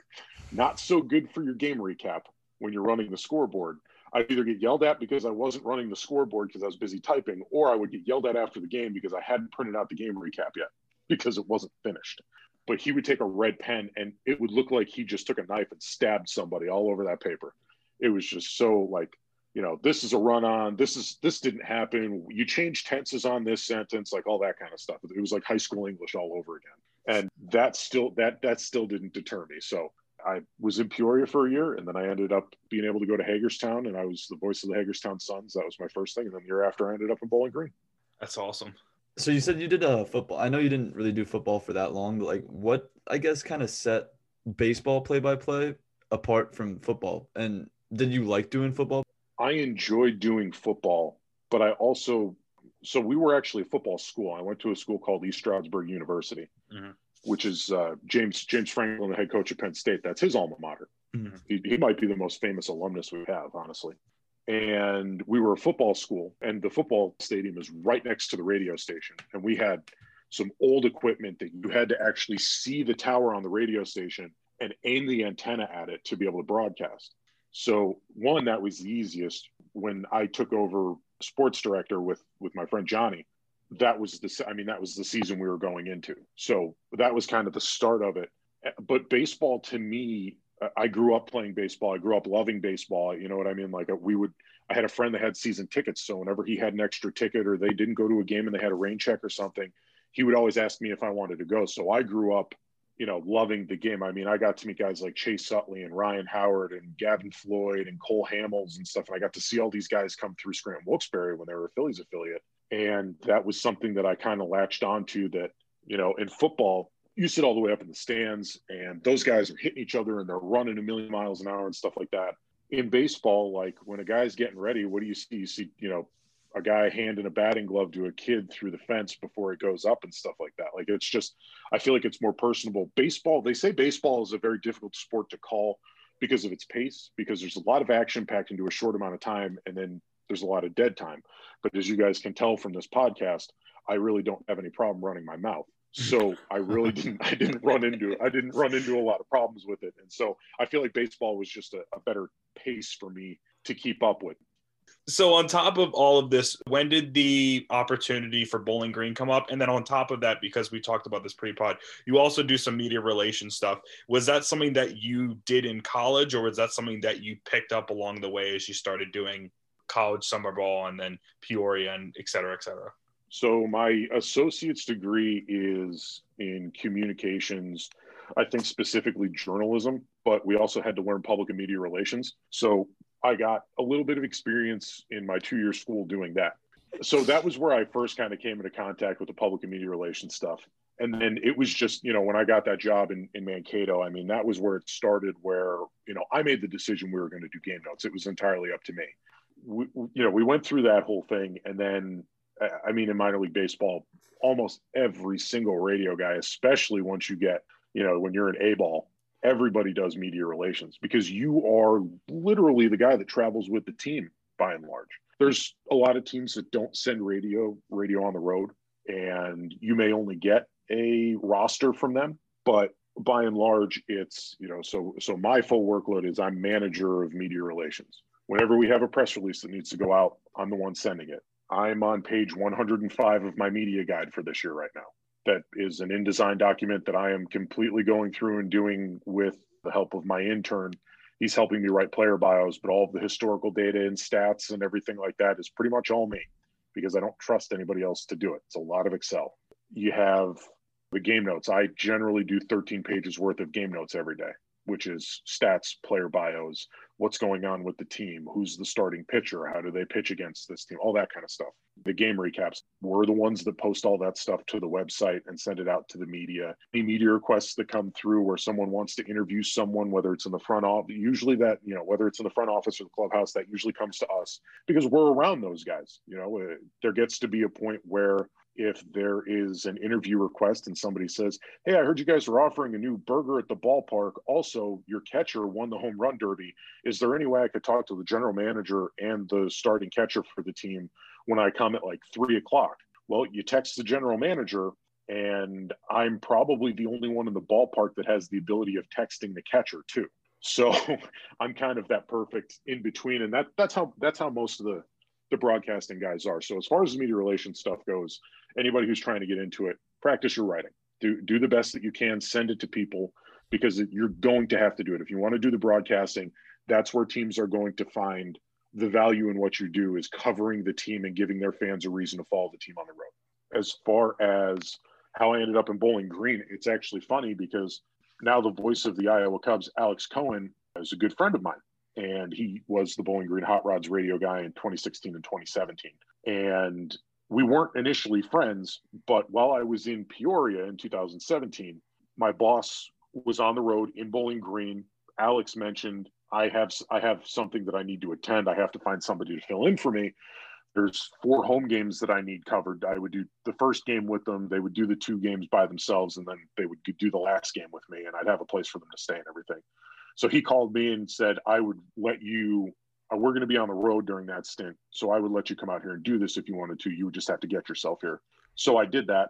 not so good for your game recap when you're running the scoreboard I'd either get yelled at because I wasn't running the scoreboard because I was busy typing, or I would get yelled at after the game because I hadn't printed out the game recap yet because it wasn't finished. But he would take a red pen and it would look like he just took a knife and stabbed somebody all over that paper. It was just so like, you know, this is a run on, this is this didn't happen. You change tenses on this sentence, like all that kind of stuff. It was like high school English all over again. And that still that that still didn't deter me. So I was in Peoria for a year, and then I ended up being able to go to Hagerstown, and I was the voice of the Hagerstown Suns. That was my first thing, and then the year after, I ended up in Bowling Green. That's awesome. So you said you did uh, football. I know you didn't really do football for that long, but like, what I guess kind of set baseball play by play apart from football? And did you like doing football? I enjoyed doing football, but I also so we were actually a football school. I went to a school called East Stroudsburg University, Mhm. which is uh, James James Franklin, the head coach of Penn State. That's his alma mater. Mhm. He, he might be the most famous alumnus we have, honestly. And we were a football school, and the football stadium is right next to the radio station. And we had some old equipment that you had to actually see the tower on the radio station and aim the antenna at it to be able to broadcast. So one that was the easiest when I took over sports director with with my friend Johnny. That was the I mean that was the season we were going into. So that was kind of the start of it. But baseball to me, I grew up playing baseball. I grew up loving baseball. You know what I mean? Like we would. I had a friend that had season tickets, so whenever he had an extra ticket or they didn't go to a game and they had a rain check or something, he would always ask me if I wanted to go. So I grew up you know, loving the game. I mean, I got to meet guys like Chase Utley and Ryan Howard and Gavin Floyd and Cole Hamels and stuff. And I got to see all these guys come through Scranton Wilkes-Barre when they were a Phillies affiliate. And that was something that I kind of latched onto that, you know, in football, you sit all the way up in the stands and those guys are hitting each other and they're running a million miles an hour and stuff like that. In baseball, like when a guy's getting ready, what do you see? You see, you know, a guy handing a batting glove to a kid through the fence before it goes up and stuff like that. Like it's just, I feel like it's more personable. Baseball, they say baseball is a very difficult sport to call because of its pace, because there's a lot of action packed into a short amount of time, and then there's a lot of dead time. But as you guys can tell from this podcast, I really don't have any problem running my mouth. So I really didn't, I didn't run into, I didn't run into a lot of problems with it. And so I feel like baseball was just a, a better pace for me to keep up with. So on top of all of this, when did the opportunity for Bowling Green come up? And then on top of that, because we talked about this pre-pod, you also do some media relations stuff. Was that something that you did in college, or was that something that you picked up along the way as you started doing college summer ball and then Peoria and et cetera, et cetera? So my associate's degree is in communications, I think specifically journalism, but we also had to learn public and media relations. So I got a little bit of experience in my two year school doing that. So that was where I first kind of came into contact with the public and media relations stuff. And then it was just, you know, when I got that job in, in Mankato, I mean, that was where it started, where, you know, I made the decision we were going to do game notes. It was entirely up to me. We, you know, we went through that whole thing. And then, I mean, in minor league baseball, almost every single radio guy, especially once you get, you know, when you're an A ball, everybody does media relations because you are literally the guy that travels with the team by and large. There's a lot of teams that don't send radio radio on the road and you may only get a roster from them, but by and large it's, you know, so so my full workload is I'm manager of media relations. Whenever we have a press release that needs to go out, I'm the one sending it. I'm on page 105 of my media guide for this year right now that is an InDesign document that I am completely going through and doing with the help of my intern. He's helping me write player bios, but all of the historical data and stats and everything like that is pretty much all me because I don't trust anybody else to do it. It's a lot of Excel. You have the game notes. I generally do 13 pages worth of game notes every day, which is stats, player bios, what's going on with the team, who's the starting pitcher, how do they pitch against this team, all that kind of stuff. The game recaps. We're the ones that post all that stuff to the website and send it out to the media. Any media requests that come through where someone wants to interview someone, whether it's in the front office, usually that, you know, whether it's in the front office or the clubhouse, that usually comes to us because we're around those guys. You know, uh, there gets to be a point where if there is an interview request and somebody says, Hey, I heard you guys are offering a new burger at the ballpark. Also, your catcher won the home run derby. Is there any way I could talk to the general manager and the starting catcher for the team when I come at like three o'clock? Well, you text the general manager, and I'm probably the only one in the ballpark that has the ability of texting the catcher too. So I'm kind of that perfect in between. And that that's how that's how most of the the broadcasting guys are. So as far as the media relations stuff goes, anybody who's trying to get into it, practice your writing. Do do the best that you can. Send it to people because you're going to have to do it. If you want to do the broadcasting, that's where teams are going to find the value in what you do is covering the team and giving their fans a reason to follow the team on the road. As far as how I ended up in Bowling Green, it's actually funny because now the voice of the Iowa Cubs, Alex Cohen, is a good friend of mine and he was the Bowling Green Hot Rods radio guy in 2016 and 2017. And we weren't initially friends, but while I was in Peoria in 2017, my boss was on the road in Bowling Green. Alex mentioned, I have I have something that I need to attend. I have to find somebody to fill in for me. There's four home games that I need covered. I would do the first game with them. They would do the two games by themselves, and then they would do the last game with me, and I'd have a place for them to stay and everything. So he called me and said, I would let you, we're going to be on the road during that stint. So I would let you come out here and do this if you wanted to. You would just have to get yourself here. So I did that.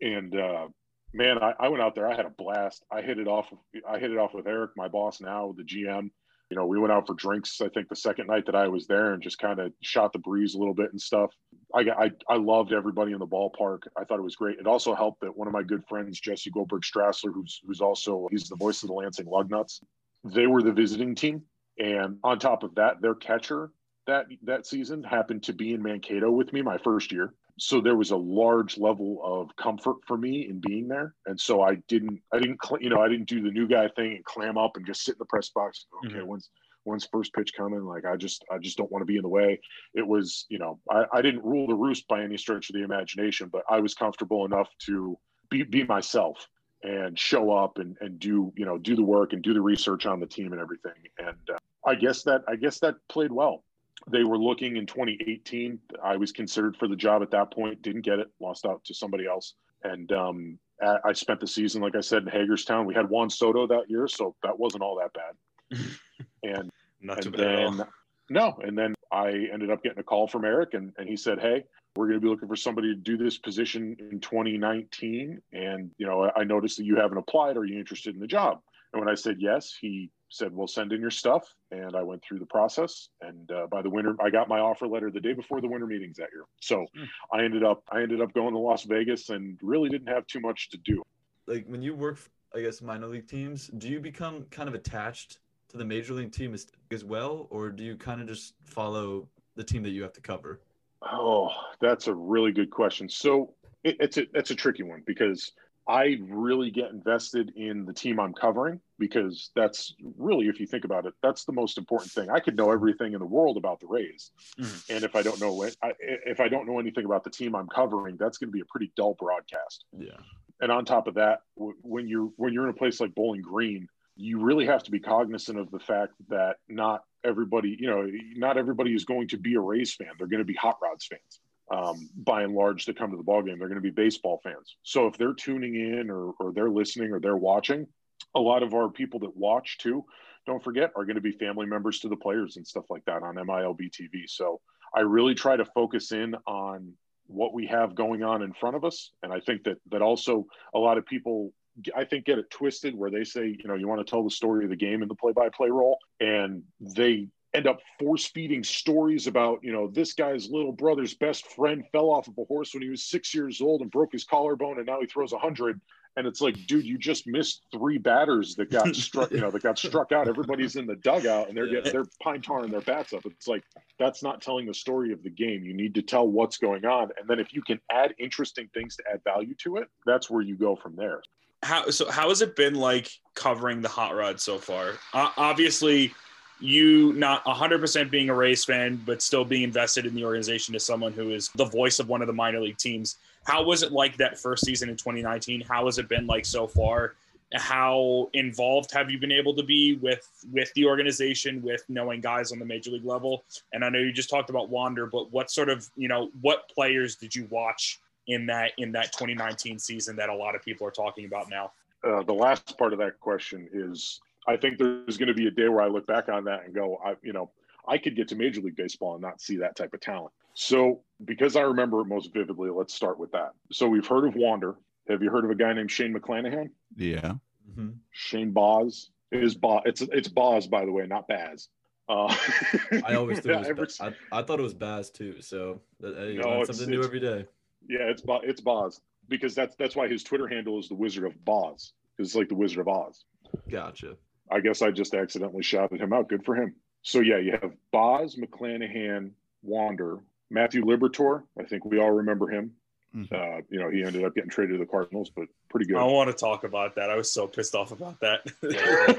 And uh, man, I, I went out there. I had a blast. I hit it off. I hit it off with Eric, my boss now, the GM. You know, we went out for drinks. I think the second night that I was there, and just kind of shot the breeze a little bit and stuff. I got, I, I loved everybody in the ballpark. I thought it was great. It also helped that one of my good friends, Jesse Goldberg Strassler, who's who's also he's the voice of the Lansing Lugnuts. They were the visiting team, and on top of that, their catcher that that season happened to be in Mankato with me my first year. So there was a large level of comfort for me in being there. And so i didn't i didn't you know i didn't do the new guy thing and clam up and just sit in the press box okay mm-hmm. when's when's first pitch coming? Like i just i just don't want to be in the way. It was you know I, I didn't rule the roost by any stretch of the imagination but i was comfortable enough to be, be myself and show up and, and do you know do the work and do the research on the team and everything. And uh, i guess that i guess that played well they were looking in 2018. I was considered for the job at that point, didn't get it, lost out to somebody else. And um, I spent the season, like I said, in Hagerstown. We had Juan Soto that year, so that wasn't all that bad. and not too bad. no, and then I ended up getting a call from Eric, and, and he said, "Hey, we're going to be looking for somebody to do this position in 2019, and you know, I noticed that you haven't applied. Are you interested in the job?" And when I said yes, he said, "Well, send in your stuff," and I went through the process. And uh, by the winter, I got my offer letter the day before the winter meetings that year. So mm. I ended up I ended up going to Las Vegas and really didn't have too much to do. Like when you work, I guess minor league teams, do you become kind of attached to the major league team as, as well, or do you kind of just follow the team that you have to cover? Oh, that's a really good question. So it, it's a it's a tricky one because I really get invested in the team I'm covering because that's really, if you think about it, that's the most important thing. I could know everything in the world about the Rays, mm-hmm. and if I don't know it, I, if I don't know anything about the team I'm covering, that's going to be a pretty dull broadcast. Yeah. And on top of that, when you're when you're in a place like Bowling Green, you really have to be cognizant of the fact that not everybody, you know, not everybody is going to be a Rays fan. They're going to be Hot Rods fans um, by and large that come to the ball game. They're going to be baseball fans. So if they're tuning in or, or they're listening or they're watching, a lot of our people that watch too, don't forget, are going to be family members to the players and stuff like that on MILB TV. So I really try to focus in on what we have going on in front of us. And I think that that also a lot of people I think get it twisted where they say, you know, you want to tell the story of the game in the play-by-play role, and they end up force feeding stories about, you know, this guy's little brother's best friend fell off of a horse when he was six years old and broke his collarbone and now he throws a hundred. And it's like, dude, you just missed three batters that got struck, you know, that got struck out. Everybody's in the dugout and they're getting they're pine tarring their bats up. It's like that's not telling the story of the game. You need to tell what's going on. And then if you can add interesting things to add value to it, that's where you go from there. How so how has it been like covering the hot rod so far? Uh, obviously you not 100% being a Rays fan, but still being invested in the organization as someone who is the voice of one of the minor league teams. How was it like that first season in 2019? How has it been like so far? How involved have you been able to be with with the organization, with knowing guys on the major league level? And I know you just talked about Wander, but what sort of you know what players did you watch in that in that 2019 season that a lot of people are talking about now? Uh, the last part of that question is I think there's going to be a day where I look back on that and go, I, you know, I could get to Major League Baseball and not see that type of talent. So, because I remember it most vividly, let's start with that. So, we've heard of Wander. Have you heard of a guy named Shane McClanahan? Yeah. Mm-hmm. Shane Baz is Baz. It's it's Baz, by the way, not Baz. Uh, I always thought it was. I, I, thought it was Baz too. So you no, something new every day. Yeah, it's it's Baz because that's that's why his Twitter handle is the Wizard of Boz. Because it's like the Wizard of Oz. Gotcha. I guess I just accidentally shouted him out. Good for him. So yeah, you have Boz, McClanahan, Wander, Matthew Liberatore. I think we all remember him. Mm-hmm. Uh, you know, he ended up getting traded to the Cardinals, but pretty good. I want to talk about that. I was so pissed off about that.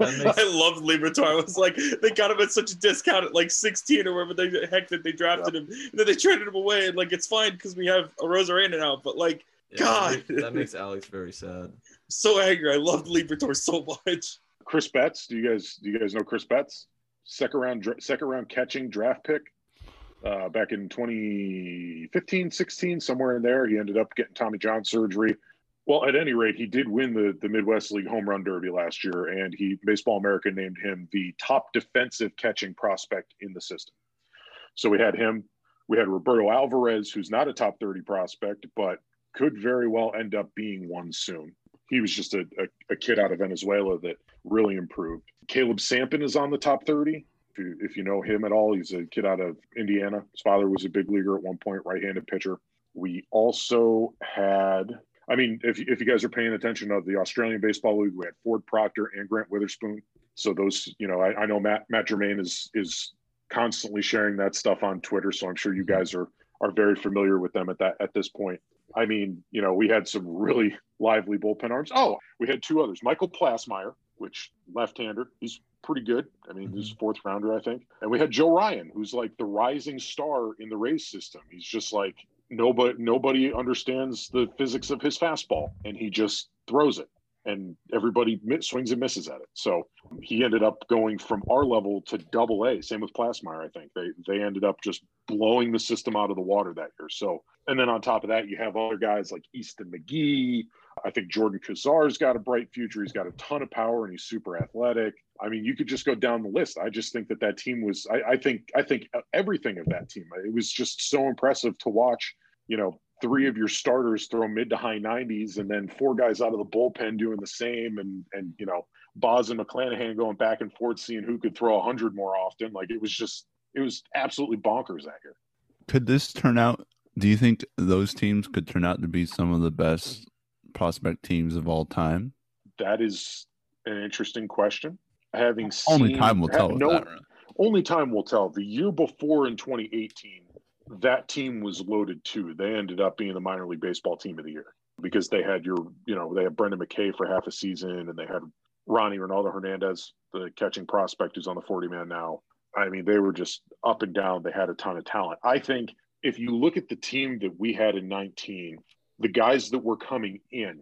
I love Liberatore. I was like, they got him at such a discount at like 16 or whatever the heck that they drafted yeah. him. And then they traded him away, and like it's fine because we have a Arozarena now. But like, yeah, God, that makes, Alex very sad. So angry. I loved Liberatore so much Chris Betts. Do you guys do you guys know Chris Betts? Second round second round catching draft pick uh, back in 2015, 16, somewhere in there. He ended up getting Tommy John surgery. Well, at any rate, he did win the, the Midwest League Home Run Derby last year, and he Baseball America named him the top defensive catching prospect in the system. So we had him. We had Roberto Alvarez, who's not a top 30 prospect, but could very well end up being one soon. He was just a, a, a kid out of Venezuela that really improved. Caleb Sampen is on the top 30 if you, if you know him at all. He's a kid out of Indiana. His father was a big leaguer at one point, right-handed pitcher. We also had, I mean, if, if you guys are paying attention of the Australian Baseball League, we had Ford Proctor and Grant Witherspoon. So those, you know, I, I know Matt Matt Germain is is constantly sharing that stuff on Twitter. So I'm sure you guys are are very familiar with them at that at this point. I mean, you know, we had some really lively bullpen arms. Oh, we had two others. Michael Plassmeyer, which left-hander, he's pretty good. I mean, mm-hmm. he's fourth rounder, I think. And we had Joe Ryan, who's like the rising star in the Rays system. He's just like nobody nobody understands the physics of his fastball, and he just throws it, and everybody swings and misses at it. So he ended up going from our level to Double A. Same with Plassmeyer, I think they they ended up just blowing the system out of the water that year. So, and then on top of that, you have other guys like Easton McGee. I think Jordan Qsar's got a bright future. He's got a ton of power and he's super athletic. I mean, you could just go down the list. I just think that that team was. I, I think. I think everything of that team. It was just so impressive to watch. You know, three of your starters throw mid to high 90s, and then four guys out of the bullpen doing the same, and and you know, Baz and McClanahan going back and forth, seeing who could throw 100 more often. Like it was just, it was absolutely bonkers that year. Could this turn out? Do you think those teams could turn out to be some of the best prospect teams of all time? That is an interesting question having seen, only time will tell. No, that, right? only time will tell. The year before in 2018, that team was loaded too. They ended up being the minor league baseball team of the year because they had your, you know, they had Brendan McKay for half a season and they had Ronnie Ronaldo Hernandez, the catching prospect who's on the 40 man now. I mean, they were just up and down. They had a ton of talent. I think if you look at the team that we had in 19, the guys that were coming in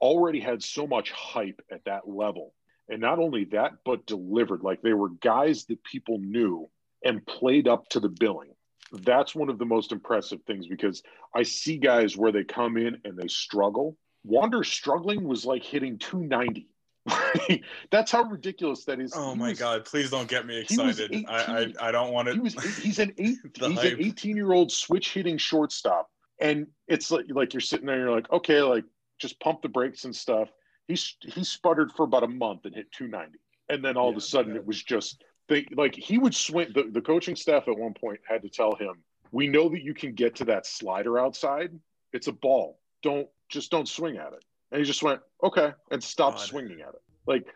already had so much hype at that level and not only that, but delivered. Like they were guys that people knew and played up to the billing. That's one of the most impressive things because I see guys where they come in and they struggle. Wander struggling was like hitting 290. That's how ridiculous that is. Oh he my was, god! Please don't get me excited. 18, I, I, I don't want to. He was he's an eight, he's hype. an 18 year old switch hitting shortstop, and it's like like you're sitting there, and you're like, okay, like just pump the brakes and stuff he he sputtered for about a month and hit 290 and then all yeah, of a sudden yeah. it was just they like he would swing the, the coaching staff at one point had to tell him we know that you can get to that slider outside. It's a ball. Don't just don't swing at it. And he just went okay and stopped God. swinging at it. Like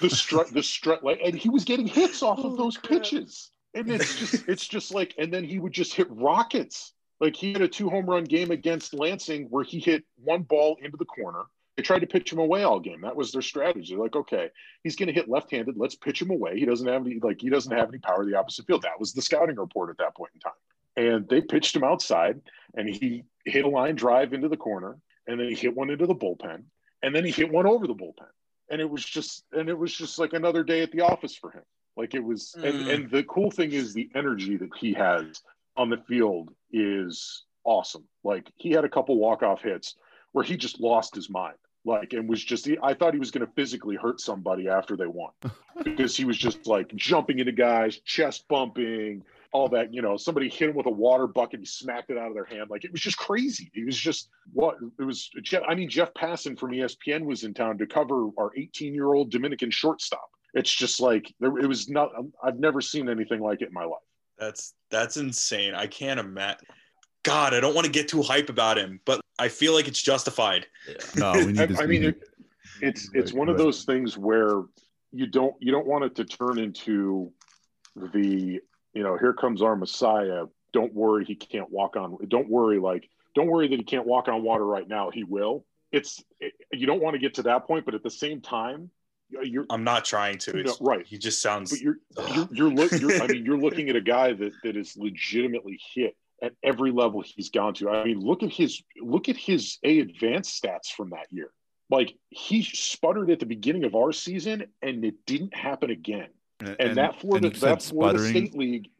the strut the strut like and he was getting hits off of oh, those pitches. And it's just it's just like and then he would just hit rockets. Like he had a two home run game against lansing where he hit one ball into the corner they tried to pitch him away all game. That was their strategy. Like, okay, he's going to hit left-handed. Let's pitch him away. He doesn't have any like he doesn't have any power the opposite field. That was the scouting report at that point in time. And they pitched him outside, and he hit a line drive into the corner, and then he hit one into the bullpen, and then he hit one over the bullpen. And it was just and it was just like another day at the office for him. Like it was, mm. and and the cool thing is the energy that he has on the field is awesome. Like he had a couple walk-off hits where he just lost his mind like and was just I thought he was going to physically hurt somebody after they won because he was just like jumping into guys, chest bumping, all that. You know, somebody hit him with a water bucket, he smacked it out of their hand. Like it was just crazy. It was just what it was. Jeff, I mean, Jeff Passan from ESPN was in town to cover our 18 year old Dominican shortstop. It's just like there, it was not. I've never seen anything like it in my life. That's that's insane. I can't imagine. God, I don't want to get too hype about him, but I feel like it's justified. Yeah. No, we need. I, I mean, it, it's it's one of those things where you don't you don't want it to turn into the you know here comes our Messiah. Don't worry, he can't walk on. Don't worry, like don't worry that he can't walk on water right now. He will. It's it, you don't want to get to that point, but at the same time, you're. I'm not trying to. No, right. He just sounds. But you're you're, you're, look, you're I mean, you're looking at a guy that that is legitimately hit at every level he's gone to. I mean, look at his look at his A advanced stats from that year. Like he sputtered at the beginning of our season, and it didn't happen again. And, And, that Florida and that Florida sputtering, State League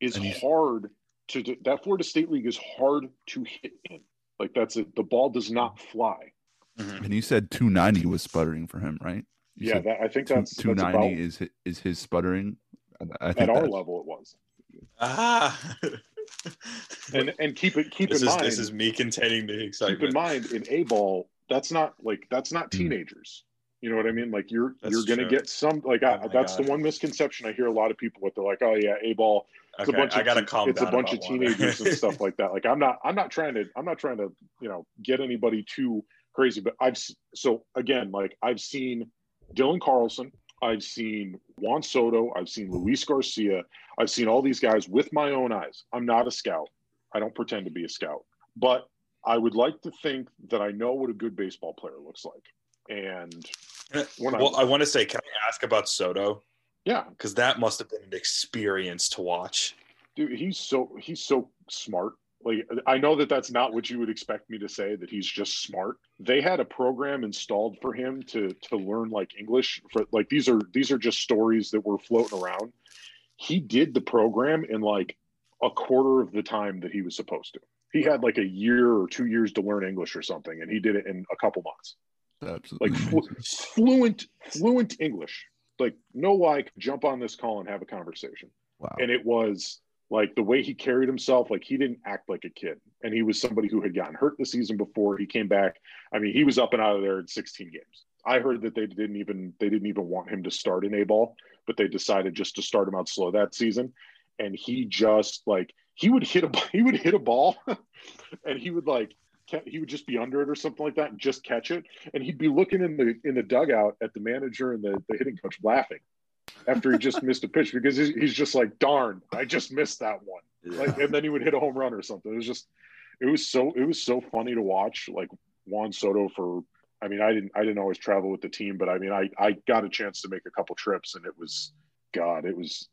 is and hard to that Florida State League is hard to hit in. Like that's it. The ball does not fly. Mhm. and you said 290 was sputtering for him, right? You yeah, that, I think two- that's, that's 290 about is is his sputtering. I- I think at our level. It was. Ah. And and keep it keep this in is mind. this is me containing the excitement. keep in mind in a ball that's not like that's not Hmm. teenagers you know what i mean like you're That's you're gonna true. get some like Oh I, that's God. the one misconception i hear a lot of people with they're like oh yeah a ball it's Okay, a bunch of I gotta calm it's down. a bunch of teenagers and stuff like that like i'm not i'm not trying to i'm not trying to you know get anybody too crazy but i've so again like i've seen dylan carlson i've seen juan soto i've seen luis garcia i've seen all these guys with my own eyes i'm not a scout i don't pretend to be a scout but I would like to think that I know what a good baseball player looks like. And when I- I want to say, can I ask about Soto? yeah, Because that must have been an experience to watch. dude, he's so he's so smart. Like I know that that's not what you would expect me to say that he's just smart. They had a program installed for him to to learn like English for like these are these are just stories that were floating around. He did the program in like a quarter of the time that he was supposed to. He had like a year or two years to learn English or something, and he did it in a couple months. Absolutely. like flu- fluent fluent english like no like, jump on this call and have a conversation wow. and it was like the way he carried himself like he didn't act like a kid and he was somebody who had gotten hurt the season before he came back i mean he was up and out of there in 16 games i heard that they didn't even they didn't even want him to start in a ball but they decided just to start him out slow that season. And he just like he would hit a he would hit a ball and he would like he would just be under it or something like that and just catch it. And he'd be looking in the in the dugout at the manager and the, the hitting coach laughing after he just missed a pitch because he's, he's just like darn i just missed that one. Like and then he would hit a home run or something. It was just it was so it was so funny to watch like juan soto for i mean i didn't i didn't always travel with the team but i mean i i got a chance to make a couple trips and it was god it was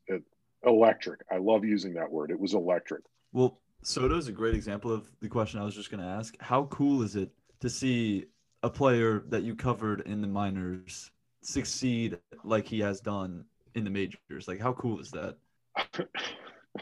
electric i love using that word it was electric Well, Soto's a great example of the question I was just going to ask. How cool is it to see a player that you covered in the minors succeed like he has done in the majors? Like, how cool is that?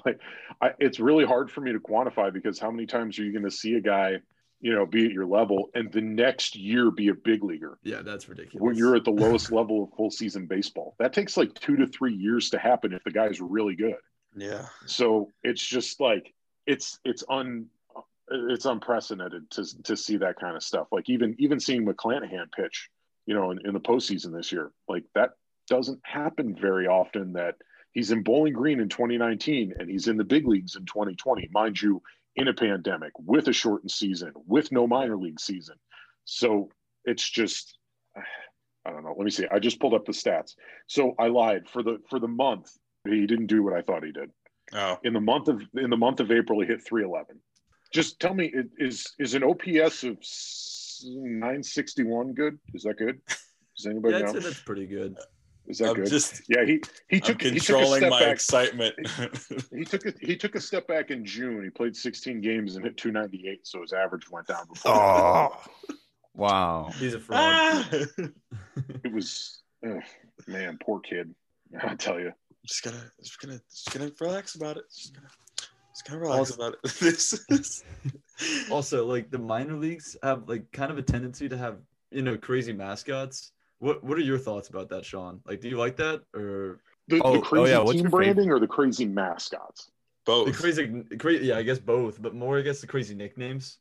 like I, it's really hard for me to quantify because how many times are you going to see a guy you know be at your level and the next year be a big leaguer. Yeah, that's ridiculous. when you're at the lowest level of full season baseball. That takes like two to three years to happen if the guy's really good. Yeah. so it's just like it's it's un it's unprecedented to to see that kind of stuff. Like even even seeing mcclanahan pitch you know in, in the postseason this year like that doesn't happen very often that he's in bowling green in 2019 and he's in the big leagues in 2020 mind you in a pandemic with a shortened season with no minor league season so it's just i don't know let me see i just pulled up the stats so i lied for the for the month he didn't do what i thought he did Oh. in the month of in the month of April he hit 311. Just tell me is is an OPS of 961 good? Is that good? Does anybody yeah, I'd know? say that's pretty good. Is that I'm good? just yeah, he he I'm took he took a controlling step my back. excitement. He took a he took a step back in June. He played 16 games and hit 298, so his average went down. Before Oh, wow. He's a fraud. ah! It was ugh, man, poor kid. I tell you. just gonna just gonna just gonna relax about it. Just gonna just gonna relax Also- about it. this is also, like the minor leagues have like kind of a tendency to have you know crazy mascots. What What are your thoughts about that, Sean? Like, do you like that or The, Oh- the oh, oh crazy yeah, team branding or the crazy mascots? both. the crazy, crazy? Yeah, I guess both, but more I guess the crazy nicknames.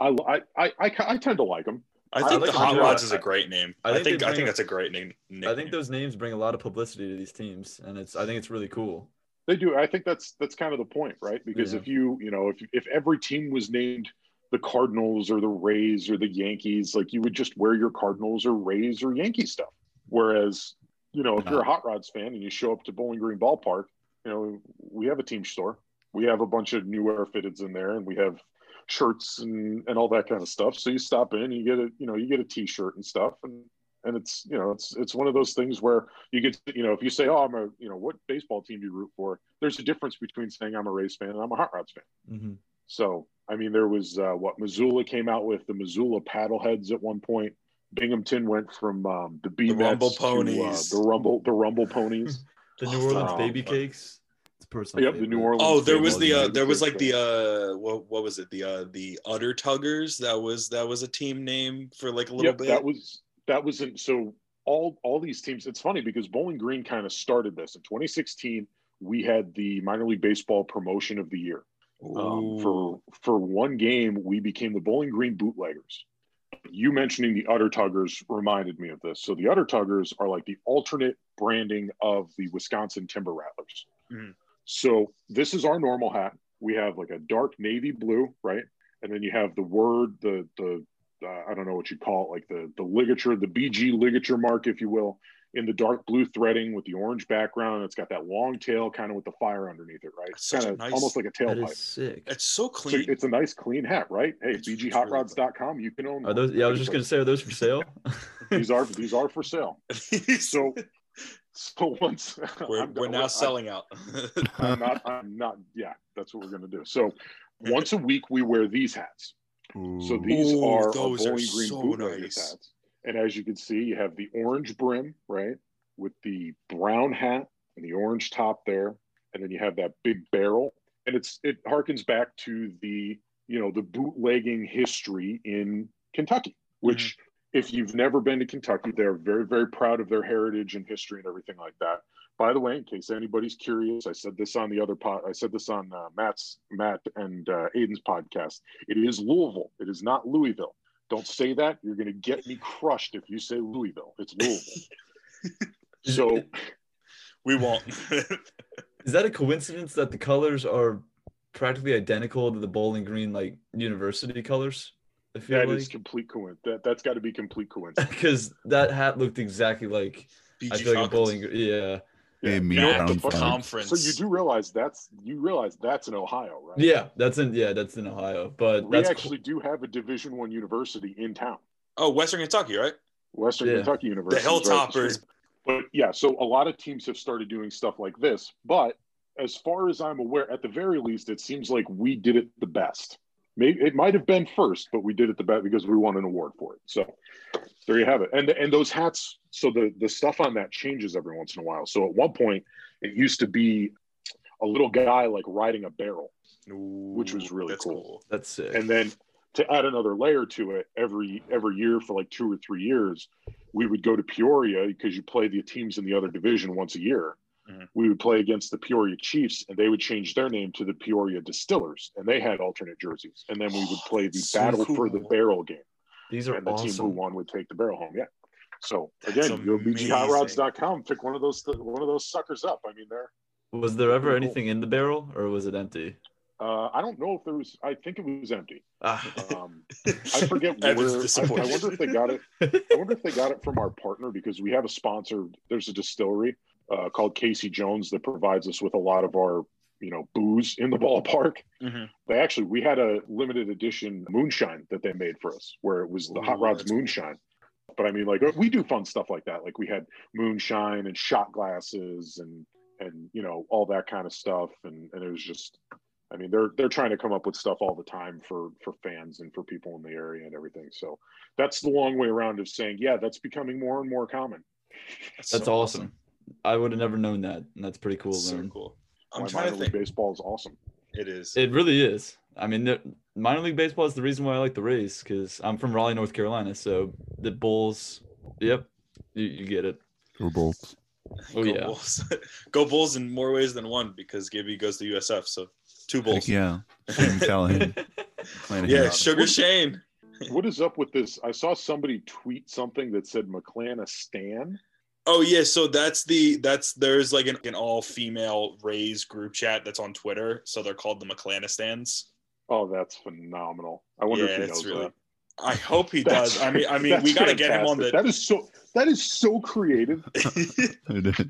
I I I, I, I tend to like them. I I think like the Hot. Rods is a great name. I I think think they I think that's a great name. I think those names bring a lot of publicity to these teams, and it's I think it's really cool. They do. I think that's that's kind of the point, right? Because Yeah. if you you know if if every team was named the Cardinals or the Rays or the Yankees, like you would just wear your Cardinals or Rays or Yankee stuff. Whereas you know if you're a Hot Rods fan and you show up to Bowling Green Ballpark, you know we have a team store. We have a bunch of new air fitteds in there, and we have shirts and and all that kind of stuff. So you stop in, you get a you know you get a T-shirt and stuff, and and it's you know it's it's one of those things where you get you know if you say oh i'm a you know what baseball team do you root for there's a difference between saying i'm a rays fan and i'm a hot rods fan hmm so i mean there was uh, what missoula came out with the missoula paddleheads at one point Binghamton went from um, the B Rumble Mets Ponies. to uh, the Rumble the Rumble Ponies. The New Orleans um, baby cakes. It's personal. Yep, the New. Orleans. Oh, there was the uh, there was like the uh what what was it the uh the Udder Tuggers that was that was a team name for like a little yep, bit. that was that wasn't so all all these teams. It's funny because Bowling Green kind of started this in 2016. We had the minor league baseball promotion of the year. Um, for for one game, we became the Bowling Green Bootleggers. You mentioning the Udder Tuggers reminded me of this. So the Udder Tuggers are like the alternate branding of the Wisconsin Timber Rattlers. Mhm. So this is our normal hat. We have like a dark navy blue, right? And then you have the word, the the uh, I don't know what you call it, like the the ligature, the BG ligature mark, if you will, in the dark blue threading with the orange background. It's got that long tail, kind of with the fire underneath it, right? That's such Kind of nice- almost like a That tailpipe. is sick. it's so So clean. it's a nice clean hat, right? Hey, It's- it's really bghotrods.com, you can own Are those? Yeah, I was just gonna say, are those for sale? these are these are for sale. So so once we're, I'm- we're now I- selling out. I'm not I'm not yeah, that's what we're gonna do. So once a week we wear these hats. So these Ooh, are our those are Green so bootleggers nice. hats. And as you can see, you have the orange brim, right? With the brown hat and the orange top there. And then you have that big barrel. And it's it harkens back to the, you know, the bootlegging history in Kentucky, which if you've never been to Kentucky, they're very, very proud of their heritage and history and everything like that. By the way, in case anybody's curious, I said this on the other pod. I said this on uh, Matt's, Matt and uh, Aiden's podcast. It is Louisville. It is not Louisville. Don't say that. You're going to get me crushed if you say Louisville. It's Louisville. so we won't. Is that a coincidence that the colors are practically identical to the Bowling Green like university colors? I feel that like is complete coincidence. That, that's got to be complete coincidence. because that hat looked exactly like I BG feel like a Bowling. Green. Yeah, Hey, me You know, the conference. So you do realize that's you realize that's in Ohio, right? yeah, that's in yeah, that's in Ohio. But We that's actually do have a Division One university in town. Oh, Western Kentucky, right? Western Yeah. Kentucky University. is right up the Hilltoppers. street. But yeah, so a lot of teams have started doing stuff like this. But as far as I'm aware, at the very least, it seems like we did it the best. Maybe it might have been first, but we did it the best because we won an award for it. So there you have it. And and those hats, so the the stuff on that changes every once in a while. So at one point, it used to be a little guy like riding a barrel. Which was really cool. that's sick. And then to add another layer to it, every every year for like two or three years, we would go to Peoria because you play the teams in the other division once a year. Mhm. We would play against the Peoria Chiefs, and they would change their name to the Peoria Distillers, and they had alternate jerseys. And then we would play the So battle for the barrel game, These are and the team who won would take the barrel home. Yeah. So That's again, you go bghotrods.com, pick one of those one of those suckers up. I mean, they're Was there ever Pretty cool. anything in the barrel or was it empty? uh, I don't know if there was. I think it was empty. Ah. Um, I forget where. I, I wonder if they got it. I wonder if they got it from our partner because we have a sponsor. There's a distillery uh, called Casey Jones that provides us with a lot of our, you know, booze in the ballpark. Mhm. They actually we had a limited edition moonshine that they made for us, where it was the Hot Rods that's cool. moonshine. But I mean, like we do fun stuff like that. Like we had moonshine and shot glasses and and you know all that kind of stuff. And and it was just, I mean, they're they're trying to come up with stuff all the time for for fans and for people in the area and everything. So that's the long way around of saying, yeah, that's becoming more and more common. That's so awesome. I would have never known that. And that's pretty cool to So learn. cool. I'm Why trying to think. baseball is awesome. It is. It really is. I mean, the, minor league baseball is the reason why I like the Rays because I'm from Raleigh, North Carolina. So the Bulls, yep, you, you get it. Go Bolts. Oh, Go yeah. Bulls. Go Bulls in more ways than one because Gibby goes to USF. So two Heck Bulls. yeah. Shane Callahan. Playing Yeah, him. Sugar Shane. What is up with this? I saw somebody tweet something that said McClana Stan. Oh yeah, so that's the that's there's like an, an all female Rays group chat that's on Twitter. So they're called the McClanistans. Oh, that's phenomenal. I wonder Yeah, if he knows really. that. I hope he That's- does. I mean, I mean, we got to get him on the. That is so. That is so creative. It is.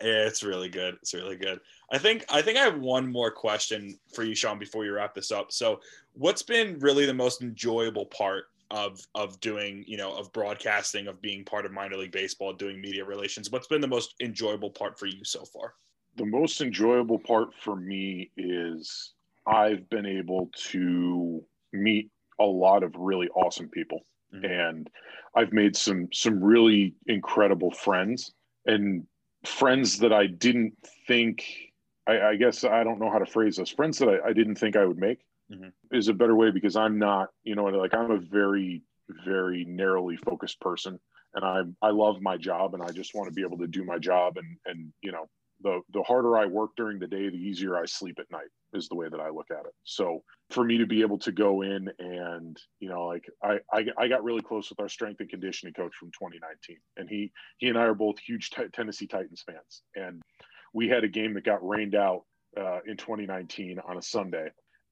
Yeah, it's really good. It's really good. I think I think I have one more question for you, Sean, before you wrap this up. So, what's been really the most enjoyable part of of doing, you know, of broadcasting, of being part of minor league baseball, doing media relations? What's been the most enjoyable part for you so far? the most enjoyable part for me is I've been able to meet a lot of really awesome people. mm-hmm. and I've made some some really incredible friends and friends that I didn't think. I, I guess I don't know how to phrase this. Friends that I, I didn't think I would make mm-hmm. is a better way because I'm not, you know, like I'm a very very narrowly focused person and I I love my job and I just want to be able to do my job and and you know the the harder I work during the day, the easier I sleep at night is the way that I look at it. So for me to be able to go in and you know like I I, I got really close with our strength and conditioning coach from 2019, and he he and I are both huge t- Tennessee Titans fans, and we had a game that got rained out uh, in 2019 on a Sunday,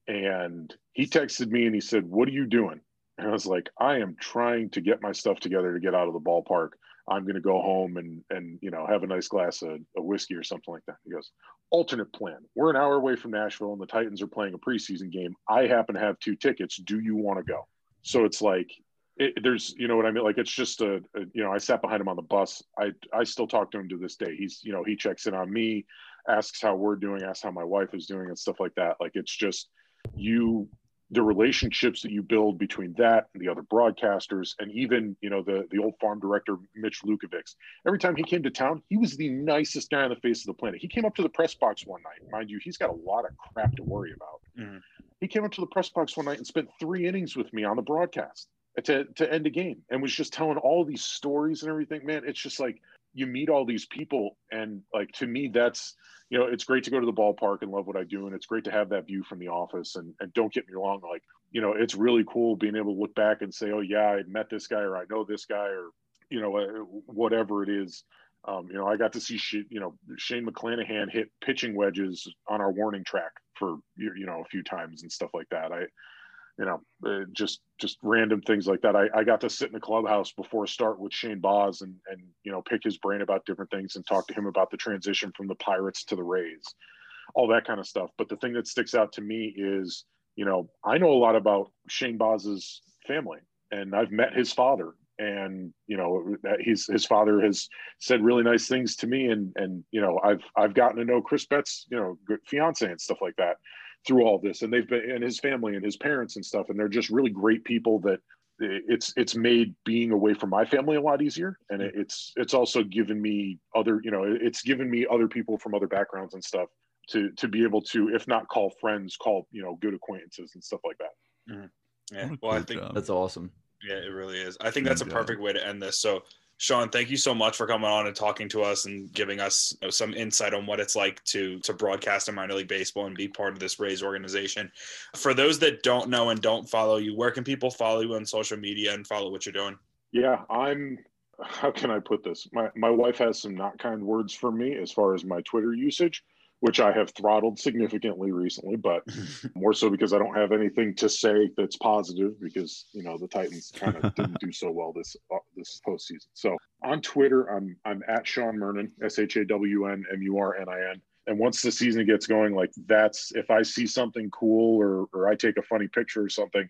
and he texted me and he said, "What are you doing?" And I was like, I am trying to get my stuff together to get out of the ballpark. I'm going to go home and and you know have a nice glass of, of whiskey or something like that. He goes, alternate plan. We're an hour away from Nashville, and the Titans are playing a preseason game. I happen to have two tickets. Do you want to go? So it's like it, there's you know what I mean. Like it's just a, a, you know I sat behind him on the bus. I I still talk to him to this day. He's you know he checks in on me, asks how we're doing, asks how my wife is doing, and stuff like that. Like it's just you the relationships that you build between that and the other broadcasters and even you know the the old farm director mitch lukevics every time he came to town he was the nicest guy on the face of the planet. He came up to the press box one night mind you he's got a lot of crap to worry about. Mm-hmm. he came up to the press box one night and spent three innings with me on the broadcast to, to end a game and was just telling all these stories and everything. Man it's just like you meet all these people and like to me that's you know it's great to go to the ballpark and love what i do and it's great to have that view from the office. And, and don't get me wrong like you know it's really cool being able to look back and say oh yeah i met this guy or i know this guy or you know uh, whatever it is. Um, you know i got to see you know shane mcclanahan hit pitching wedges on our warning track for you know a few times and stuff like that. I you know, uh, just just random things like that. I, I got to sit in the clubhouse before a start with Shane Baz and and you know pick his brain about different things and talk to him about the transition from the Pirates to the Rays, all that kind of stuff. But the thing that sticks out to me is, you know, I know a lot about Shane Baz's family, and I've met his father, and you know, he's his father has said really nice things to me, and and you know, I've I've gotten to know Chris Betts, you know, fiance and stuff like that through all this and they've been and his family and his parents and stuff and they're just really great people that it's it's made being away from my family a lot easier and it's it's also given me other you know it's given me other people from other backgrounds and stuff to to be able to if not call friends call you know good acquaintances and stuff like that. Mm-hmm. yeah well i think that's awesome. Yeah it really is. I think that's a perfect way to end this. So Shawn, thank you so much for coming on and talking to us and giving us you know, some insight on what it's like to to broadcast in minor league baseball and be part of this Rays organization. For those that don't know and don't follow you, where can people follow you on social media and follow what you're doing? Yeah, I'm how can I put this? My my wife has some not kind words for me as far as my Twitter usage which I have throttled significantly recently, but more so because I don't have anything to say that's positive because you know the Titans kind of didn't do so well this uh, this postseason. So on Twitter, I'm I'm at Shawn Murnin, S H A W N M U R N I N. And once the season gets going, like that's if I see something cool or or I take a funny picture or something,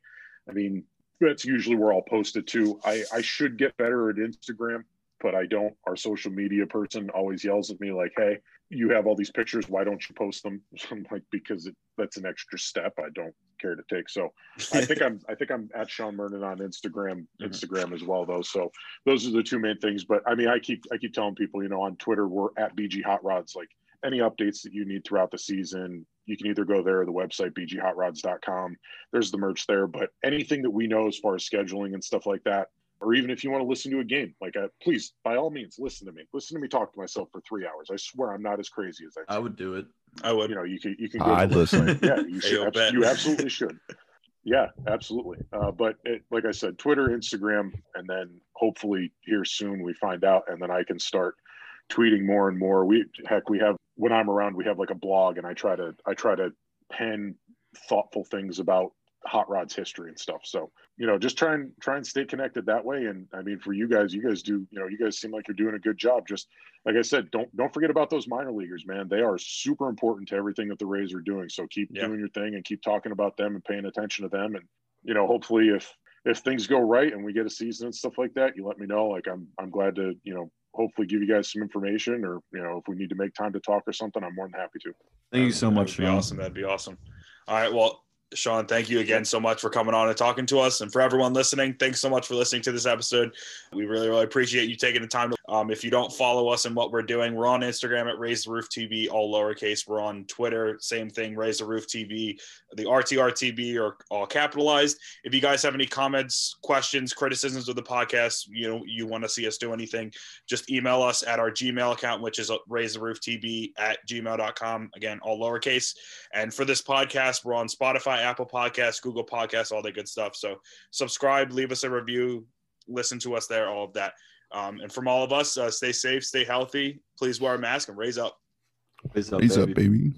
I mean that's usually where I'll post it to. I I should get better at Instagram but I don't. Our social media person always yells at me like, "Hey, you have all these pictures. Why don't you post them?" I'm like, "Because it, that's an extra step. I don't care to take." So, I think I'm. I think I'm at shawn Murnin on Instagram, mm-hmm. Instagram as well, though. So those are the two main things. But I mean, I keep I keep telling people, you know, on Twitter we're at BG Hot Rods. Like any updates that you need throughout the season, you can either go there or the website bghotrods.com. There's the merch there. But anything that we know as far as scheduling and stuff like that, or even if you want to listen to a game, like uh, please, by all means, listen to me. Listen to me talk to myself for three hours. I swear, I'm not as crazy as I. I would do it. I would. You know, you can you can. I'd listen. Yeah, you should. Hey, you absolutely should. Yeah, absolutely. Uh, but it, like I said, Twitter, Instagram, and then hopefully here soon we find out, and then I can start tweeting more and more. We heck, we have when I'm around, we have like a blog, and I try to I try to pen thoughtful things about hot rods history and stuff. So, you know, just try and try and stay connected that way. And I mean, for you guys, you guys do, you know, you guys seem like you're doing a good job. Just like I said, don't don't forget about those minor leaguers, man. They are super important to everything that the Rays are doing. So keep yeah. doing your thing and keep talking about them and paying attention to them. And you know, hopefully, if if things go right and we get a season and stuff like that, you let me know. Like I'm I'm glad to, you know, hopefully give you guys some information or you know if we need to make time to talk or something i'm more than happy to thank you so much that'd be awesome that'd be awesome all right well Shawn, thank you again so much for coming on and talking to us. And for everyone listening, thanks so much for listening to this episode. We really, really appreciate you taking the time. Um, if you don't follow us and what we're doing, we're on Instagram at Rays the Roof TB, all lowercase. We're on Twitter, same thing, Rays the Roof TB. The RTRTB are all capitalized. If you guys have any comments, questions, criticisms of the podcast, you know, you want to see us do anything, just email us at our Gmail account, which is Rays the Roof TB at gmail.com. Again, all lowercase. And for this podcast, we're on Spotify, Apple Podcasts, Google Podcasts, all that good stuff. So subscribe, leave us a review, listen to us there, all of that. Um, and from all of us, uh, stay safe, stay healthy. Please wear a mask and Rays up. Rays up, Rays baby. up, baby.